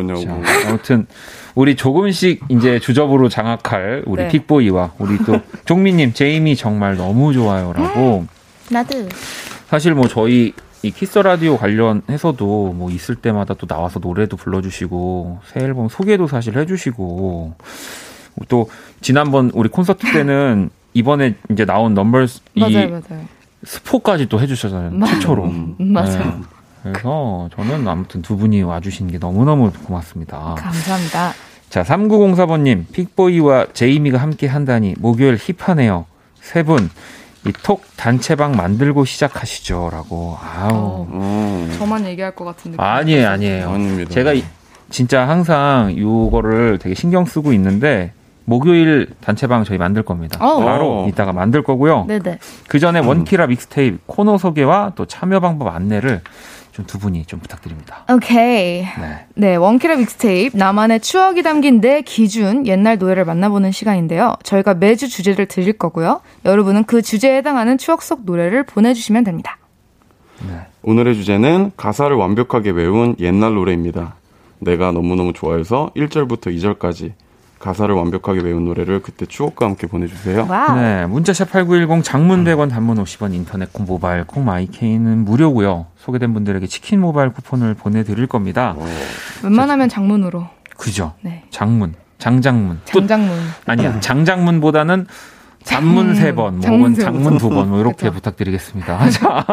아무튼 우리 조금씩 이제 주접으로 장악할 우리 네. 픽보이와 우리 또 종민님 제이미 정말 너무 좋아요라고. 나도. 사실 뭐 저희 이 Kiss Radio 관련해서도 뭐 있을 때마다 또 나와서 노래도 불러주시고 새 앨범 소개도 사실 해주시고 또 지난번 우리 콘서트 때는 [LAUGHS] 이번에 이제 나온 Numbers 맞아요, 맞아요. 스포까지 또 해주셨잖아요 최초로. 음, 맞아요. 네. 그래서 저는 아무튼 두 분이 와주신 게 너무너무 고맙습니다. 감사합니다. 자, 3904번님, 픽보이와 제이미가 함께 한다니 목요일 힙하네요. 세 분, 이 톡 단체방 만들고 시작하시죠. 라고. 아우. 어, 저만 얘기할 것 같은데. 아니에요, 아니에요. 아닙니다. 제가 진짜 항상 이거를 되게 신경 쓰고 있는데, 목요일 단체방 저희 만들 겁니다. 오. 어. 바로 이따가 만들 거고요. 네네. 그 전에 원키라 믹스테이프 코너 소개와 또 참여 방법 안내를 좀 두 분이 좀 부탁드립니다. 오케이. 네. 네, 원키라 믹스테이프 나만의 추억이 담긴 내 기준 옛날 노래를 만나보는 시간인데요. 저희가 매주 주제를 드릴 거고요. 여러분은 그 주제에 해당하는 추억 속 노래를 보내주시면 됩니다. 네. 오늘의 주제는 가사를 완벽하게 외운 옛날 노래입니다. 내가 너무너무 좋아해서 1절부터 2절까지 가사를 완벽하게 외운 노래를 그때 추억과 함께 보내주세요. 와우. 네, 문자샵 8910 장문 100원 단문 50원 인터넷 콩 모바일 콩 마이케이는 무료고요. 소개된 분들에게 치킨 모바일 쿠폰을 보내드릴 겁니다. 오. 웬만하면 장문으로. 그죠. 네. 장문, 장장문. 장장문. 아니야, 장장문보다는 단문 세 번, 뭐 장문, 장문 두 번, 뭐 이렇게 부탁드리겠습니다. [LAUGHS] 자,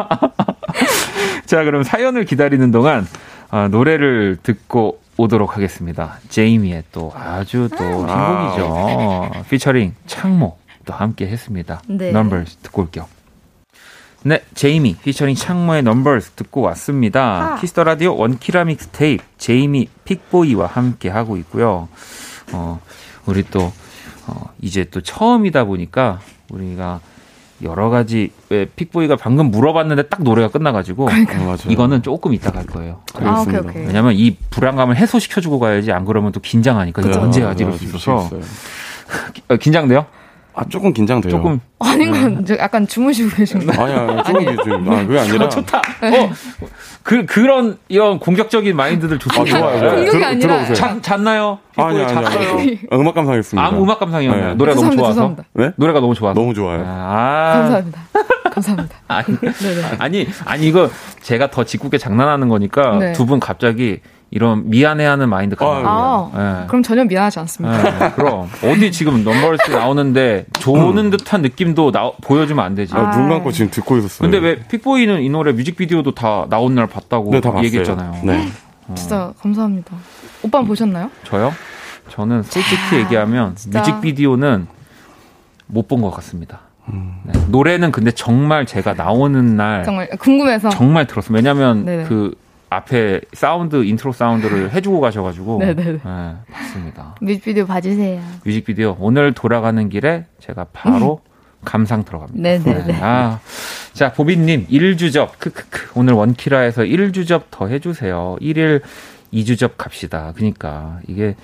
자, 그럼 사연을 기다리는 동안 아, 노래를 듣고 오도록 하겠습니다. 제이미의 또 아주 또 신곡이죠. [LAUGHS] 피처링 창모 또 함께 했습니다. 네. Numbers 듣고 올게요. 네, 제이미 피처링 창모의 Numbers 듣고 왔습니다. 아. 키스터 라디오 원키라 믹스테이프 제이미 픽보이와 함께 하고 있고요. 어, 우리 또 어, 이제 또 처음이다 보니까 우리가 여러 가지 왜 픽보이가 방금 물어봤는데 딱 노래가 끝나가지고 어, 이거는 조금 이따 갈 거예요. 아, 오케이, 오케이. 왜냐면 이 불안감을 해소시켜주고 가야지 안 그러면 또 긴장하니까 그쵸, 언제 하지 이럴 수 있어서 어, [LAUGHS] 긴장돼요? 아 조금 긴장돼요. 조금 아닌 건 네. 약간 주무시고 계신 거. 아니야, 조금 좀. 아, 그게 아니라. 아, [LAUGHS] 좋다. 어, 그 그런 이런 공격적인 마인드들 좋습니다. 아, 좋아요. 공격이 들, 아니라. 잤, 잤나요? 아니, 아니, 아니. 아, 음악 감상했습니다. 아, 음악 감상이었나요? 네. 노래가 너무 좋아서. 죄송합니다. 네? 노래가 너무 좋아서. 너무 좋아요. 아. 감사합니다. 감사합니다. 아니, 아니, 아니, 이거 제가 더 짓궂게 장난하는 거니까 네. 두분 갑자기 이런 미안해하는 마인드가 아, 네. 그럼 전혀 미안하지 않습니다. 네, 그럼 어디 지금 넘버스 나오는데 조는 음. 듯한 느낌도 나, 보여주면 안 되지. 아, 눈 감고 지금 듣고 있었어요. 근데 왜 픽보이는 이 노래 뮤직비디오도 다 나온 날 봤다고 네, 얘기했잖아요. 네. 어. 진짜 감사합니다. 오빠 보셨나요? 저요? 저는 솔직히 얘기하면 진짜. 뮤직비디오는 못 본 것 같습니다. 음. 네. 노래는 근데 정말 제가 나오는 날 정말 궁금해서 정말 들었어요. 왜냐면 네네. 그 앞에 사운드 인트로 사운드를 [LAUGHS] 해주고 가셔가지고 네네 네, 봤습니다. 뮤직비디오 봐주세요. 뮤직비디오 오늘 돌아가는 길에 제가 바로 음. 감상 들어갑니다. 네네네. 네. 아, 자 보빈님 1주접 크크크 오늘 원키라에서 1주접 더 해주세요. 1일 2주접 갑시다. 그러니까 이게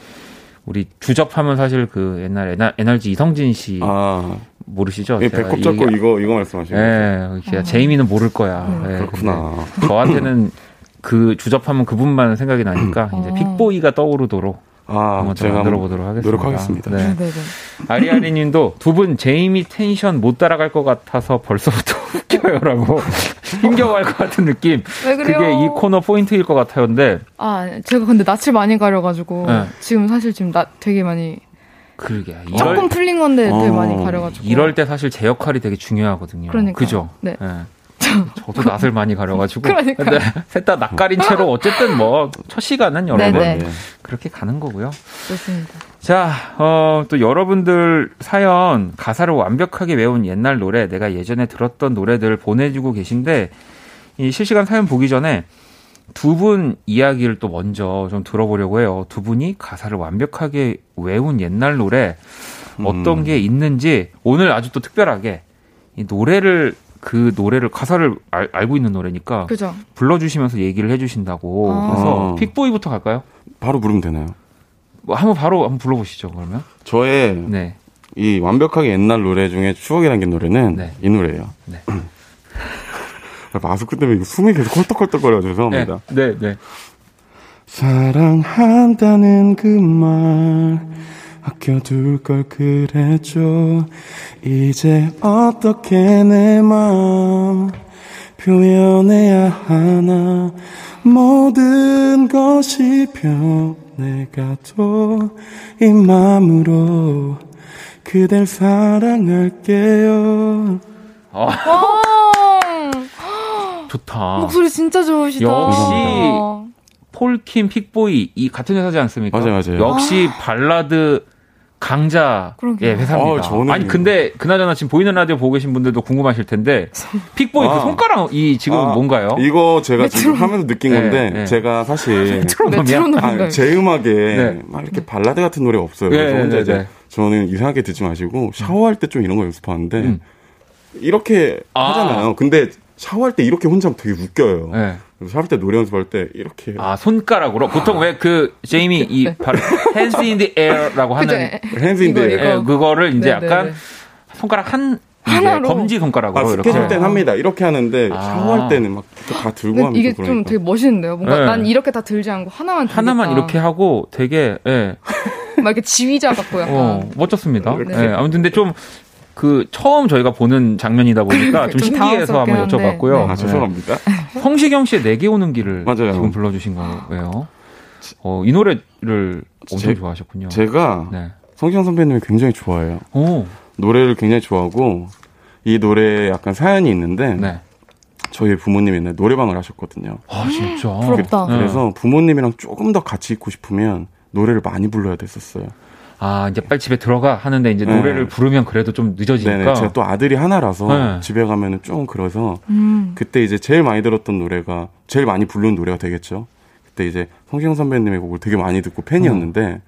우리 주접하면 사실 그 옛날 NR, NRG 이성진 씨 아. 모르시죠? 예, 배꼽 잡고 이거 이거 말씀하시는 거죠? 예, 아. 제이미는 모를 거야. 음. 예, 그렇구나. 저한테는 [LAUGHS] 그 주접하면 그분만 생각이 나니까 음. 이제 픽보이가 떠오르도록 아, 한번 제가 들어보도록 하겠습니다. 노력하겠습니다. 네. 네, 네, 네. 아리아리 님도 두 분 제이미 텐션 못 따라갈 것 같아서 벌써부터 [LAUGHS] 웃겨요라고 [LAUGHS] 힘겨워할 것 같은 느낌. 왜 그래요? 그게 이 코너 포인트일 것 같아요 근데. 아, 제가 근데 낯을 많이 가려 가지고 네. 지금 사실 지금 낯 되게 많이. 그러게. 조금 이럴... 풀린 건데 되게 어... 많이 가려가지고. 이럴 때 사실 제 역할이 되게 중요하거든요. 그러니까. 그죠? 네. 네. 저도 낯을 많이 가려가지고. 그러니까. 근데 셋다 낯가린 채로 어쨌든 뭐 첫 시간은 여러분 네, 네. 그렇게 가는 거고요. 좋습니다. 자, 어, 또 여러분들 사연 가사를 완벽하게 외운 옛날 노래, 내가 예전에 들었던 노래들 보내주고 계신데 이 실시간 사연 보기 전에 두 분 이야기를 또 먼저 좀 들어보려고 해요. 두 분이 가사를 완벽하게 외운 옛날 노래 어떤 음. 게 있는지 오늘 아주 또 특별하게 이 노래를 그 노래를 가사를 알, 알고 있는 노래니까 그죠. 불러주시면서 얘기를 해주신다고 아. 그래서 픽보이부터 갈까요? 바로 부르면 되나요? 뭐 한번 바로 한번 불러보시죠 그러면. 저의 네. 이 완벽하게 옛날 노래 중에 추억이 담긴 노래는 네. 이 노래예요. 네. [CLEARS THROAT] 마스크 때문에 숨이 계속 헐떡헐떡거려서 죄송합니다. 네, 네. 네. 사랑한다는 그 말 아껴둘 걸 그랬죠. 이제 어떻게 내 맘 표현해야 하나. 모든 것이 변해가도 이 맘으로 그댈 사랑할게요. 아. 좋다. 목소리 진짜 좋으시다. 역시 폴킴 픽보이 이 같은 회사지 않습니까? 맞아요, 맞아요. 역시 발라드 강자 예, 회사입니다. 어, 아니 근데 그나저나 지금 보이는 라디오 보고 계신 분들도 궁금하실 텐데 픽보이 그 아. 그 손가락 이 지금 아, 뭔가요? 이거 제가 지금 하면서 느낀 네, 건데 네. 제가 사실 아, 제 음악에 네. 막 이렇게 발라드 같은 노래 없어요. 네, 그래서 혼자 네, 이제 네. 저는 이상하게 듣지 마시고 샤워할 때 좀 이런 거 연습하는데 음. 이렇게 아. 하잖아요. 근데 샤워할 때 이렇게 혼자 하면 되게 웃겨요. 샤워할 때 노래 연습할 때 이렇게 아 손가락으로 보통 왜 그 제이미 이 바로 hands in the air라고 [LAUGHS] 하는 hands in the air 예, 그거를 이제 네네네. 약간 손가락 한 하나로 검지 손가락으로 아, 이렇게 스케줄 때는 합니다. 이렇게 하는데 아. 샤워할 때는 막 다 들고 하면서 이게 그러니까. 좀 되게 멋있는데요. 뭔가 네. 난 이렇게 다 들지 않고 하나만 들니까. 하나만 이렇게 하고 되게 예. [LAUGHS] 막 이렇게 지휘자 같고 약간 어, 멋졌습니다. 네. 예. 아무튼 근데 좀그 처음 저희가 보는 장면이다 보니까 [LAUGHS] 좀, 좀 신기해서 한번 여쭤봤고요. 네. 아, 죄송합니다. 성시경 씨의 내게 오는 길을 맞아요. 지금 불러주신 거예요. 어, 이 노래를 엄청 제, 좋아하셨군요. 제가 네. 성시경 선배님을 굉장히 좋아해요. 오. 노래를 굉장히 좋아하고 이 노래에 약간 사연이 있는데 네. 저희 부모님이 옛날 노래방을 하셨거든요. 아 진짜 부럽다. 그, 래서 부모님이랑 조금 더 같이 있고 싶으면 노래를 많이 불러야 됐었어요. 아 이제 빨리 집에 들어가 하는데 이제 네. 노래를 부르면 그래도 좀 늦어지니까. 네네, 제가 또 아들이 하나라서 네. 집에 가면은 좀 그래서 음. 그때 이제 제일 많이 들었던 노래가 제일 많이 부르는 노래가 되겠죠. 그때 이제 성시경 선배님의 곡을 되게 많이 듣고 팬이었는데. 음.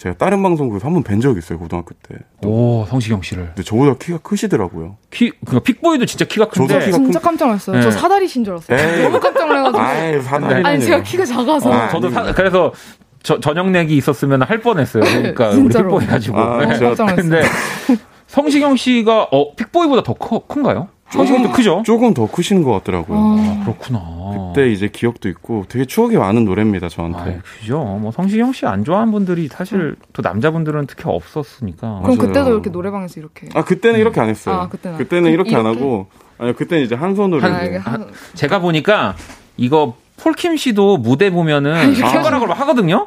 제가 다른 방송국에서 한 번 뵌 적이 있어요 고등학교 때. 오 성시경 씨를. 근데 저보다 키가 크시더라고요. 키 그러니까 픽보이도 진짜 키가 큰데. 키가 진짜 큰... 깜짝 놀랐어요. 네. 저 사다리신 줄 알았어요. 에이. 너무 깜짝 놀라가지고. 아이 사다리. 아니 제가 키가 작아서. 어, 저도 사, 그래서 저, 저녁 내기 있었으면 할 뻔했어요. 그러니까 [LAUGHS] 우리 픽보이 가지고. 아, 네. 놀랐어요. 근데 성시경 씨가 어 픽보이보다 더 커, 큰가요? 조금 크죠? 조금 더 크시는 것 같더라고요. 아, 그렇구나. 그때 이제 기억도 있고 되게 추억이 많은 노래입니다, 저한테. 아, 그죠. 뭐 성시경 씨 안 좋아하는 분들이 사실 또 남자분들은 특히 없었으니까. 그럼 맞아요. 그때도 이렇게 노래방에서 이렇게. 아, 그때는 음. 이렇게 안 했어요. 아, 그때는, 그때는 이렇게, 이렇게, 안 하고 아니, 그때는 이제 한 손으로. 한, 이제. 한, 제가 보니까 이거 폴킴 씨도 무대 보면은 손가락으로 하거든요.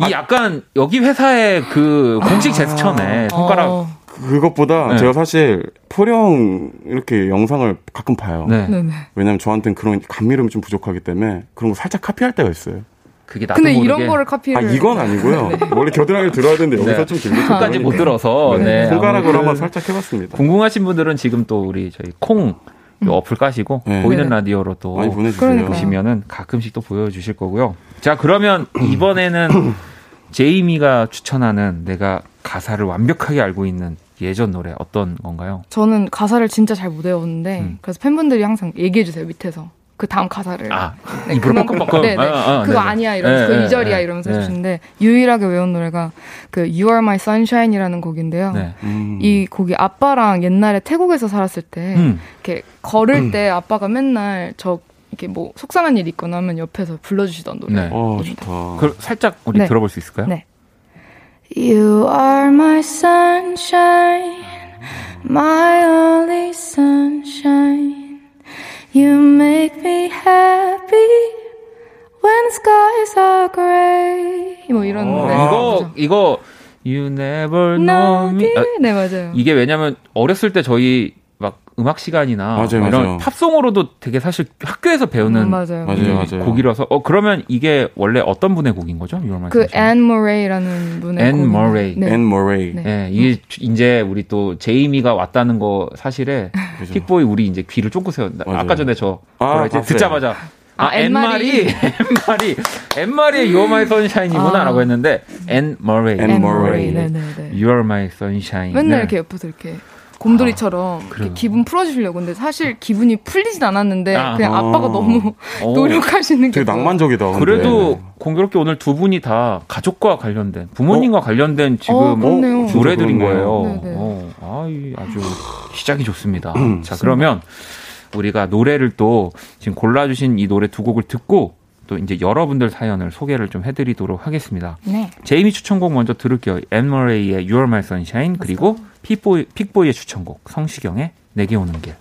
이 아. 약간 여기 회사의 그 공식 제스처네. 손가락 어. 그것보다 네. 제가 사실 포령 이렇게 영상을 가끔 봐요. 네. 왜냐면 저한테는 그런 감미름이 좀 부족하기 때문에 그런 거 살짝 카피할 때가 있어요. 그게 나도 근데 모르게. 이런 거를 카피를 아 이건 아니고요. 네. 원래 겨드랑이를 들어야 되는데 여기서 네. 좀 길게 끝까지 못 들어서 네. 네. 손가락으로 한번 살짝 해봤습니다. 궁금하신 분들은 지금 또 우리 저희 콩 음. 어플 까시고 네. 보이는 라디오로 또 많이 보내주세요. 보시면은 가끔씩 또 보여주실 거고요. 자 그러면 [CLEARS THROAT] 이번에는 제이미가 추천하는 내가 가사를 완벽하게 알고 있는 예전 노래 어떤 건가요? 저는 가사를 진짜 잘 못 외웠는데 음. 그래서 팬분들이 항상 얘기해 주세요 밑에서 그 다음 가사를 아 네, 입으로 뻑뻑뻑 네, 네. 아, 아, 그거 네네. 아니야 이러면서 네, 그 2절이야 네, 이러면서 네. 해주시는데 유일하게 외운 노래가 그 You Are My Sunshine이라는 곡인데요. 네. 음. 이 곡이 아빠랑 옛날에 태국에서 살았을 때 음. 이렇게 걸을 음. 때 아빠가 맨날 저 이렇게 뭐 속상한 일 있거나 하면 옆에서 불러주시던 노래. 네. 어, 좋다. 그 살짝 우리 네. 들어볼 수 있을까요? 네. You are my sunshine, my only sunshine. You make me happy when skies are gray. 뭐 이런 어, 노래. 이거 이거 You never know me. 아, 네 맞아요. 이게 왜냐면 어렸을 때 저희 음악 시간이나 맞아요, 뭐 이런 맞아요. 팝송으로도 되게 사실 학교에서 배우는 음, 맞아요. 맞아요, 맞아요. 곡이라서 어 그러면 이게 원래 어떤 분의 곡인 거죠? 그앤 모레이라는 분의 앤 모레이. 앤 모레이. 네. 네. 이게 이제 우리 또 제이미가 왔다는 거 사실에 픽보이 우리 이제 귀를 쫑긋 세웠다. 아까 전에 저 아, 이제 듣자마자 아, 아 앤마리, 앤마리, 앤마리의 You're My Sunshine이구나라고 아. 했는데 앤 머레이, 앤 머레이, You're My Sunshine. 맨날 이렇게 옆에서 이렇게 곰돌이처럼 아, 기분 풀어주시려고. 근데 사실 기분이 풀리진 않았는데 아, 그냥 아빠가 너무 어, 노력하시는 게. 되게 낭만적이다. 근데. 그래도 공교롭게 오늘 두 분이 다 가족과 관련된 부모님과 어? 관련된 지금 어, 노래들인 거예요. 어, 아, 아주 시작이 좋습니다. [CLEARS THROAT] 자 그러면 우리가 노래를 또 지금 골라주신 이 노래 두 곡을 듣고 또 이제 여러분들 사연을 소개를 좀 해드리도록 하겠습니다. 네. 제이미 추천곡 먼저 들을게요. 엠머레이의 You're My Sunshine 그리고 픽보이, 픽보이의 추천곡 성시경의 내게 오는 길.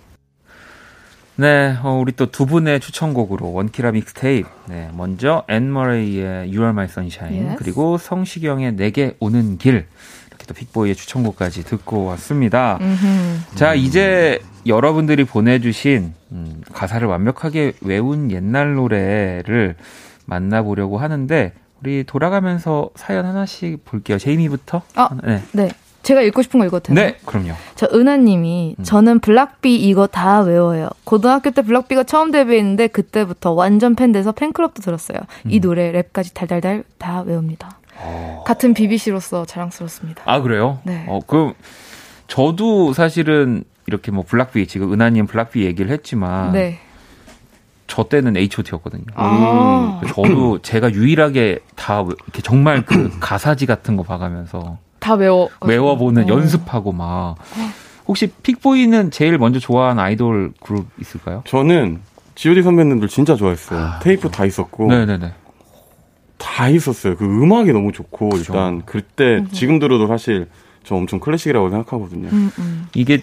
네, 어, 우리 또 두 분의 추천곡으로 원키라 믹스테이프. 네, 먼저 앤머레이의 You Are My Sunshine yes. 그리고 성시경의 내게 오는 길. 이렇게 또 픽보이의 추천곡까지 듣고 왔습니다. 음흠. 자, 이제 여러분들이 보내주신 음, 가사를 완벽하게 외운 옛날 노래를 만나보려고 하는데 우리 돌아가면서 사연 하나씩 볼게요. 제이미부터. 아, 네. 네. 제가 읽고 싶은 거 읽어도 되나요? 네, 그럼요. 저 은하님이 음. 저는 블락비 이거 다 외워요. 고등학교 때 블락비가 처음 데뷔했는데 그때부터 완전 팬 돼서 팬클럽도 들었어요. 음. 이 노래 랩까지 달달달 다 외웁니다. 오. 어. 같은 BBC로서 자랑스럽습니다. 아 그래요? 네. 어 그럼 저도 사실은 이렇게 뭐 블락비 지금 은하님 블락비 얘기를 했지만 네. 저 때는 H.O.T였거든요. 아. 저도 제가 유일하게 다 이렇게 정말 그 [CLEARS THROAT] 가사지 같은 거 봐가면서 다 외워 외워보는 어. 연습하고 막 혹시 픽보이는 제일 먼저 좋아하는 아이돌 그룹 있을까요? 저는 G.O.D 선배님들 진짜 좋아했어요. 아, 테이프 다 있었고. 네네네. 다 있었어요. 그 음악이 너무 좋고 그렇죠. 일단 그때 음. 지금 들어도 사실 저 엄청 클래식이라고 생각하거든요. 음, 음. 이게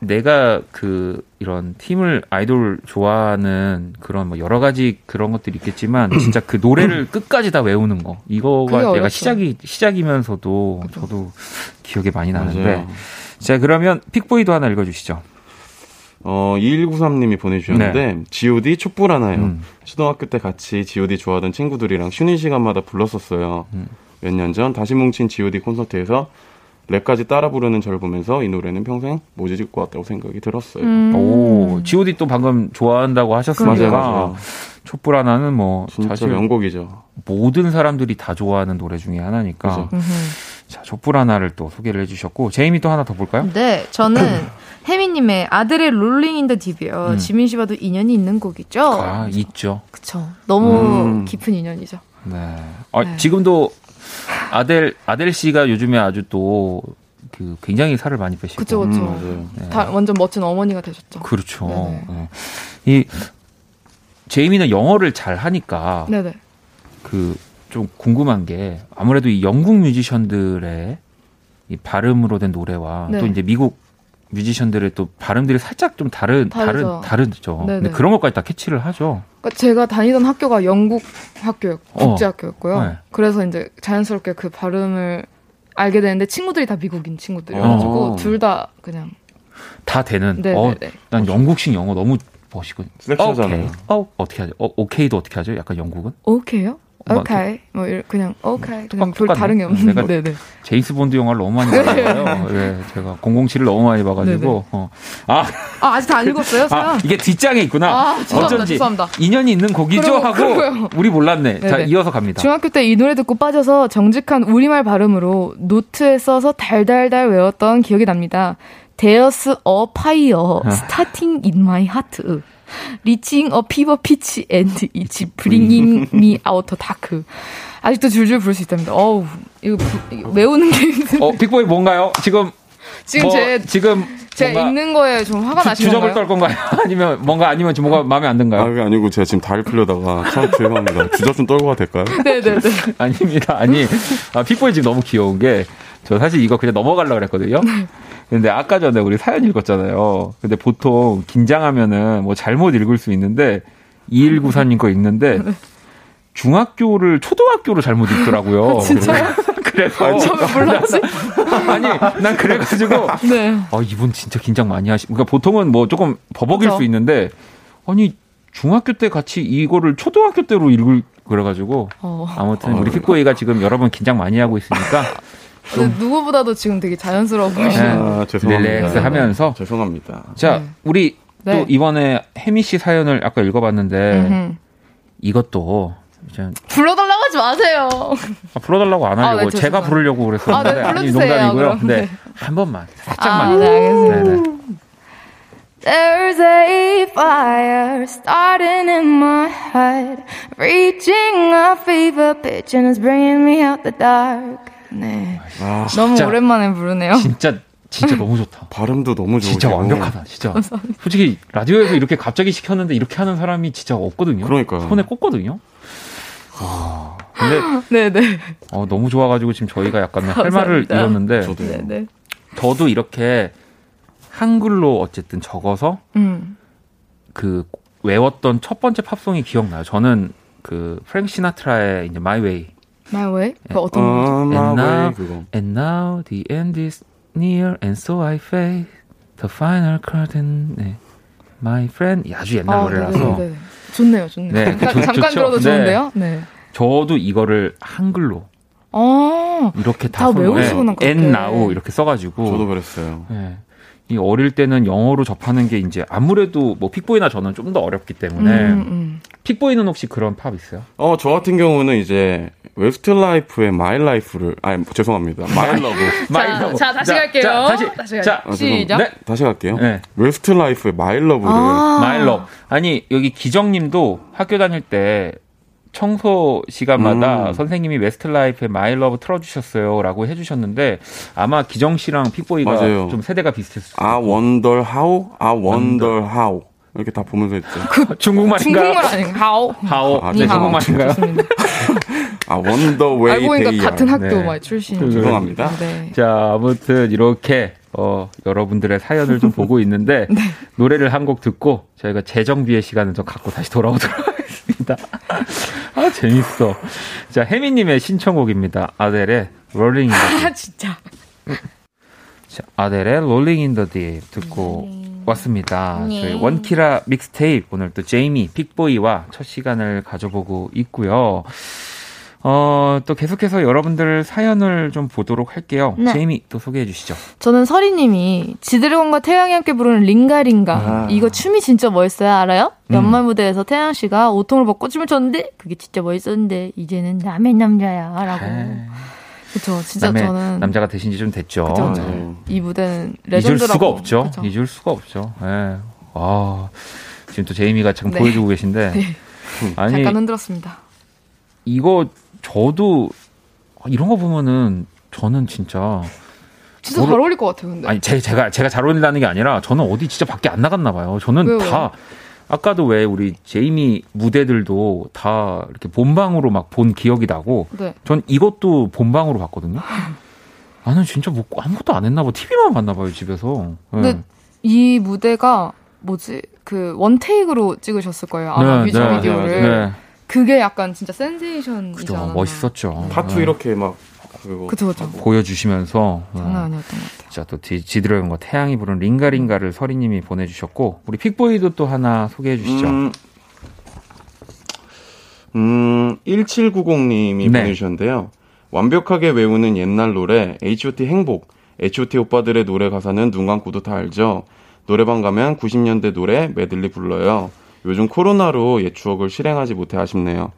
내가 그 이런 팀을 아이돌 좋아하는 그런 뭐 여러 가지 그런 것들이 있겠지만 [CLEARS THROAT] 진짜 그 노래를 끝까지 다 외우는 거 이거가 내가 시작이 시작이면서도 그렇죠. 저도 기억에 많이 나는데 맞아요. 자 그러면 픽보이도 하나 읽어주시죠. 어, 2193님이 보내주셨는데, 네. GOD 촛불 하나요. 음. 초등학교 때 같이 GOD 좋아하던 친구들이랑 쉬는 시간마다 불렀었어요. 음. 몇년 전 다시 뭉친 GOD 콘서트에서 랩까지 따라 부르는 저를 보면서 이 노래는 평생 못 잊을 것 같다고 생각이 들었어요. 음. 오, G.O.D 또 방금 좋아한다고 하셨으니까 맞아요, 맞아요. 촛불 하나는 뭐 사실 명곡이죠. 모든 사람들이 다 좋아하는 노래 중에 하나니까. 자, 촛불 하나를 또 소개를 해주셨고 제이미 또 하나 더 볼까요? 네, 저는 [CLEARS THROAT] 혜미님의 아들의 롤링 인더 딥이요. 음. 지민 씨와도 인연이 있는 곡이죠. 아, 있죠. 그쵸. 너무 음. 깊은 인연이죠. 네. 아, 네. 지금도 아델 아델 씨가 요즘에 아주 또 그 굉장히 살을 많이 빼시고 그렇죠, 그렇죠. 네. 다 완전 멋진 어머니가 되셨죠. 그렇죠. 네. 이 제이미는 영어를 잘 하니까 네네. 그 좀 궁금한 게 아무래도 이 영국 뮤지션들의 이 발음으로 된 노래와 네. 또 이제 미국 뮤지션들의 또 발음들이 살짝 좀 다른 다르죠. 다른 다르죠. 네네. 근데 그런 것까지 다 캐치를 하죠. 그러니까 제가 다니던 학교가 영국 학교 국제 학교였고요. 어. 네. 그래서 이제 자연스럽게 그 발음을 알게 되는데 친구들이 다 미국인 친구들이어가지고 어. 둘다 그냥 다 되는. 어, 난 영국식 영어 너무 멋있고. 섹시하잖아요. 어, 어떻게 하죠? 어, 오케이도 어떻게 하죠? 약간 영국은? 오케이요? 오케이. 뭐 그냥 오케이. 그냥 별 다른 게 없는 내가 네네. 제이스 본드 영화를 너무 많이 봐요. 네, 제가 007을 너무 많이 봐가지고. 어. 아, 아 아직 다 안 읽었어요? 아, 이게 뒷장에 있구나. 아, 죄송합니다, 어쩐지 죄송합니다. 인연이 있는 곡이죠 그러, 하고 그러고요. 우리 몰랐네. 네네. 자 이어서 갑니다. 중학교 때 이 노래 듣고 빠져서 정직한 우리말 발음으로 노트에 써서 달달달 외웠던 기억이 납니다. 데어스 어 파이어 스타팅 인 마이 하트. 리칭 어 피버 피치 앤드 이치 브링잉 [LAUGHS] 미 아우터 다크. 아직도 줄줄 부를 수 있답니다. 어우, 이거, 이거 외우는 게 힘든. 어, 빅보이 뭔가요? 지금 지금 뭐, 제 지금 제가 읽는 거에 좀 화가 나시는 주접을 떨 건가요? [LAUGHS] 아니면 뭔가 아니면 좀 뭐가 마음에 안 든가요? 아, 그게 아니고 제가 지금 다리 풀려다가 참 죄송합니다. 주접 좀 떨고 가도 될까요? 네네네. [LAUGHS] 아닙니다. 아니, 아, 픽보이 지금 너무 귀여운 게 저 사실 이거 그냥 넘어가려고 그랬거든요. 네. 근데 아까 전에 우리 사연 읽었잖아요. 근데 보통 긴장하면은 뭐 잘못 읽을 수 있는데 2194님 거 읽는데 중학교를 초등학교로 잘못 읽더라고요. 진짜요? [LAUGHS] 그래서 아, 몰랐지? 아니 난 그래가지고 네. 아 이분 진짜 긴장 많이 하시. 그러니까 보통은 뭐 조금 버벅일 그쵸? 수 있는데 아니 중학교 때 같이 이거를 초등학교 때로 읽을 그래가지고 어. 아무튼 우리 피코이가 지금 여러 번 긴장 많이 하고 있으니까 [LAUGHS] 좀 누구보다도 지금 되게 자연스러워 보이시네요. 아, 죄송합니다. 릴렉스 하면서. 죄송합니다. 자, 네. 우리 네. 또 이번에 혜미 씨 사연을 아까 읽어봤는데 음흠. 이것도 이제 불러달라고 하지 마세요. 아, 불러달라고 안 하려고 아, 네, 제가 부르려고 그랬었는데 아, 네, 아니 농담이고요. 근데 네. 한 번만 살짝만. 아, 네, 알겠습니다. There's a fire starting in my head, reaching a fever pitch and it's bringing me out the dark. 네. 아, 너무 진짜, 오랜만에 부르네요. 진짜 진짜 너무 좋다. [LAUGHS] 발음도 너무 좋고 진짜 완벽하다. 진짜. 솔직히 라디오에서 이렇게 갑자기 시켰는데 이렇게 하는 사람이 진짜 없거든요. 그러니까 손에 꽂거든요. 아, 근데 네네. [LAUGHS] 어, 너무 좋아가지고 지금 저희가 약간 할 말을 잃었는데 저도 네네. 저도 이렇게 한글로 어쨌든 적어서 음. 그 외웠던 첫 번째 팝송이 기억나요. 저는 그 프랭크 시나트라의 이제 마이 웨이 My Way? 그 어떤 어, 거죠? And now, 그거. and now the end is near and so I face the final curtain. 네. My friend. 아주 옛날 아, 노래라서. 네네네. 네, 네. 좋네요, 좋네요. 네, 잠깐, 좋, 잠깐 들어도 네. 좋은데요? 네. 저도 이거를 한글로 아, 이렇게 다, 다 외우시구나. 네, and now 이렇게 써가지고. 저도 그랬어요. 네. 이 어릴 때는 영어로 접하는 게 이제 아무래도 뭐 픽보이나 저는 좀 더 어렵기 때문에 음, 음. 픽보이는 혹시 그런 팝 있어요? 어, 저 같은 경우는 이제 Westlife의 My Life를 아니 죄송합니다. My Love. My Love. 자, 다시 갈게요. 자, 다시 다시 자, 아, 시작. 네. 다시 갈게요. 네. Westlife의 My Love를 아~ My Love. 아니, 여기 기정 님도 학교 다닐 때 청소 시간마다 음. 선생님이 Westlife의 My Love 틀어주셨어요라고 해주셨는데 아마 기정 씨랑 픽보이가 맞아요. 좀 세대가 비슷했어요. 아 원더 하우, 아 원더 하우. 이렇게 다 보면서 했죠. 그 중국말인가요? 중국말 아닌가? 하오. 하오. 아, 네, 중국말인가요? 아, 원더웨이 알고 보니까 같은 학교 네. 출신. 죄송합니다. 네. 자, 아무튼 이렇게 어, 여러분들의 사연을 좀 보고 있는데 [LAUGHS] 네. 노래를 한 곡 듣고 저희가 재정비의 시간을 좀 갖고 다시 돌아오도록 [LAUGHS] 하겠습니다. 아, 재밌어. 자, 혜미 님의 신청곡입니다. 아델의 Rolling in the 아, 진짜. 자, 아델의 Rolling in the Deep 듣고 음. 왔습니다. 네. 저희 원키라 믹스테이프 오늘 또 제이미 픽보이와 첫 시간을 가져보고 있고요. 어, 또 계속해서 여러분들 사연을 좀 보도록 할게요. 네. 제이미 또 소개해 주시죠. 저는 서리님이 지드래곤과 태양이 함께 부르는 링가링가. 아. 이거 춤이 진짜 멋있어요. 알아요? 음. 연말 무대에서 태양 씨가 웃통을 벗고 춤을 췄는데 그게 진짜 멋있었는데 이제는 남의 남자야. 라고. 그렇죠. 진짜 저는 남자가 되신 지 좀 됐죠. 그쵸, 네. 이 무대는 레전드라고. 잊을 수가 없죠. 그쵸? 잊을 수가 없죠. 예. 네. 아, 지금 또 제이미가 지금 네. 보여주고 계신데. [LAUGHS] 네. 아니, 잠깐 흔들었습니다. 이거 저도 이런 거 보면은 저는 진짜 진짜 잘 어울릴 것 같아요. 근데 아니 제, 제가 제가 잘 어울린다는 게 아니라 저는 어디 진짜 밖에 안 나갔나 봐요. 저는 왜요? 다 아까도 왜 우리 제이미 무대들도 다 이렇게 본방으로 막 본 기억이 나고 네. 전 이것도 본방으로 봤거든요. [LAUGHS] 나는 진짜 뭐 아무것도 안 했나 봐. TV만 봤나 봐요, 집에서. 네. 근데 이 무대가 뭐지? 그 원테이크로 찍으셨을 거예요. 아마 네, 뮤직비디오를. 네, 네. 그게 약간 진짜 센세이션이지 않았나. 멋있었죠. 파투 네. 이렇게 막 그리고 그쵸, 그쵸. 보여주시면서 장난 아니었던 것 같아요. 자, 또 지드래곤과 태양이 부른 링가링가를 서리님이 보내주셨고 우리 픽보이도 또 하나 소개해 주시죠. 음, 음 1790님이 네. 보내주셨는데요. 완벽하게 외우는 옛날 노래 H.O.T 행복. H.O.T 오빠들의 노래 가사는 눈 감고도 다 알죠. 노래방 가면 90년대 노래 메들리 불러요. 요즘 코로나로 옛 추억을 실행하지 못해 아쉽네요.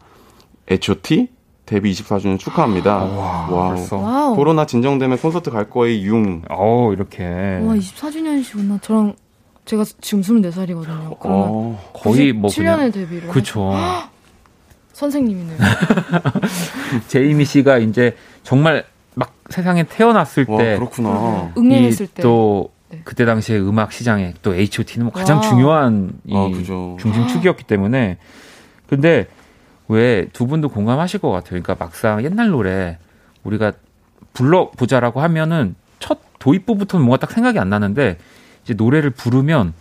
H.O.T 데뷔 24주년 축하합니다. 와, 와우. 코로나 진정되면 콘서트 갈 거예용. 어, 이렇게. 와, 24주년이시구나. 저랑 제가 지금 24살이거든요. 어, 거의 뭐 7년을 데뷔를. 그렇죠. 선생님이네요. [LAUGHS] 제이미 씨가 이제 정말 막 세상에 태어났을 와, 때 그렇구나. 응행했을 때. 또 네. 그때 당시에 음악 시장에 또 H.O.T는 뭐 가장 와. 중요한 이 아, 중심 축이었기 때문에 근데 왜 두 분도 공감하실 것 같아요. 그러니까 막상 옛날 노래 우리가 불러보자라고 하면은 첫 도입부부터는 뭔가 딱 생각이 안 나는데 이제 노래를 부르면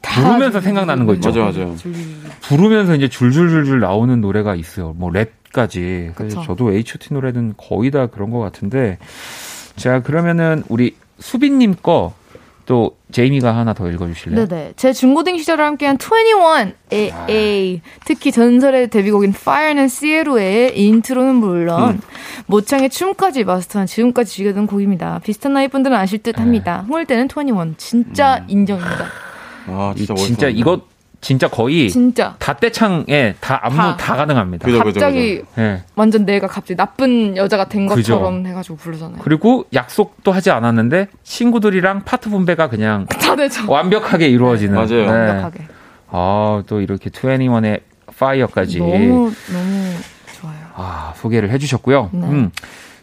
부르면서 생각나는 거 있죠. 맞아, 맞아. 부르면서 이제 줄줄줄줄 나오는 노래가 있어요. 뭐 랩까지. 그래서 저도 H.O.T 노래는 거의 다 그런 것 같은데. 자, 그러면은 우리 수빈님 거 또 제이미가 하나 더 읽어주실래요? 네네. 제 중고등 시절을 함께한 21A 아. 특히 전설의 데뷔곡인 Fire and Sierra의 인트로는 물론 음. 모창의 춤까지 마스터한 지금까지 즐겨 듣는 곡입니다. 비슷한 나이 분들은 아실 듯 합니다. 네. 흥을 때는 21 진짜 음. 인정입니다. 아 진짜 진짜 이것 진짜 거의 진짜 다 떼창에 다 안무 다, 다 가능합니다. 그죠, 갑자기 그죠, 그죠. 네. 완전 내가 갑자기 나쁜 여자가 된 것처럼 해가지고 부르잖아요. 그리고 약속도 하지 않았는데 친구들이랑 파트 분배가 그냥. [LAUGHS] 완벽하게 이루어지는. 맞아요. 네. 완벽하게. 아 또 이렇게 2NE1의 Fire까지 너무 너무 좋아요. 아 소개를 해주셨고요. 네. 음.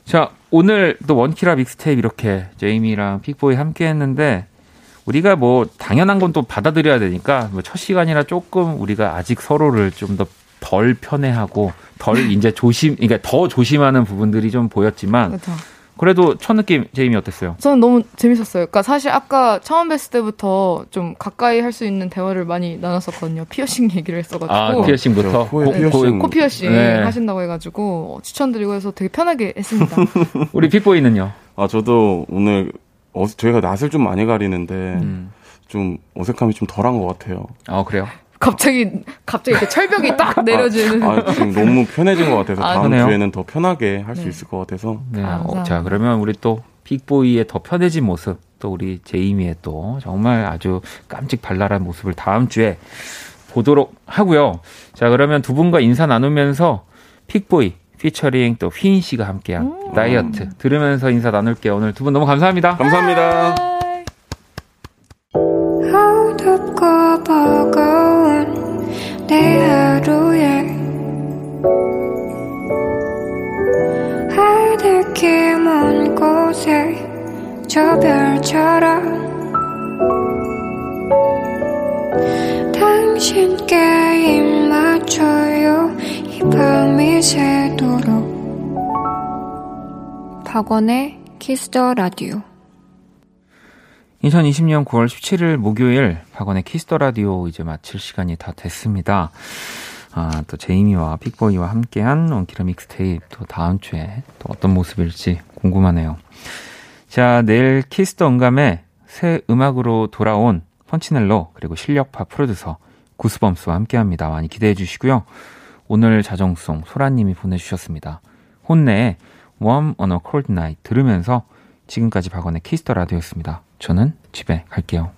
자 오늘 또 원키라 믹스테이프 이렇게 제이미랑 픽보이 함께 했는데 우리가 뭐 당연한 건 또 받아들여야 되니까 뭐 첫 시간이라 조금 우리가 아직 서로를 좀 더 덜 편애하고 덜 [LAUGHS] 이제 조심, 그러니까 더 조심하는 부분들이 좀 보였지만 그렇죠. 그래도 첫 느낌 제이미 어땠어요? 저는 너무 재밌었어요. 그러니까 사실 아까 처음 뵀을 때부터 좀 가까이 할 수 있는 대화를 많이 나눴었거든요. 피어싱 얘기를 했어가지고. 아 피어싱부터 코, 네, 피어싱. 코 피어싱 네. 하신다고 해가지고 추천드리고 해서 되게 편하게 했습니다. [LAUGHS] 우리 픽보이는요? 아 저도 오늘 어, 저희가 낯을 좀 많이 가리는데 음. 좀 어색함이 좀 덜한 것 같아요. 아 그래요? 갑자기 갑자기 이렇게 철벽이 딱 내려지는. 아, 아, 지금 너무 편해진 것 같아서 아, 다음 그네요? 주에는 더 편하게 할 수 네. 있을 것 같아서. 네. 어, 자 그러면 우리 또 픽보이의 더 편해진 모습, 또 우리 제이미의 또 정말 아주 깜찍 발랄한 모습을 다음 주에 보도록 하고요. 자 그러면 두 분과 인사 나누면서 픽보이 피처링 또 휘인 씨가 함께한 음. 다이어트 들으면서 인사 나눌게요. 오늘 두 분 너무 감사합니다. 감사합니다. 어둡고 버거운 내 하루에 하늘길 먼 곳에 저 별처럼 당신께 입 맞춰요 이 밤이 새도록 박원의 Kiss the Radio 2020년 9월 17일 목요일 박원의 Kiss the Radio 이제 마칠 시간이 다 됐습니다. 아, 또 제이미와 픽보이와 함께한 원키라 믹스테이프 또 다음 주에 또 어떤 모습일지 궁금하네요. 자, 내일 Kiss the 음감회 새 음악으로 돌아온 펀치넬로 그리고 실력파 프로듀서 구스범스와 함께합니다. 많이 기대해 주시고요. 오늘 자정송 소라님이 보내주셨습니다. 혼내의 Warm on a Cold Night 들으면서 지금까지 박원의 키스터 라디오였습니다. 저는 집에 갈게요.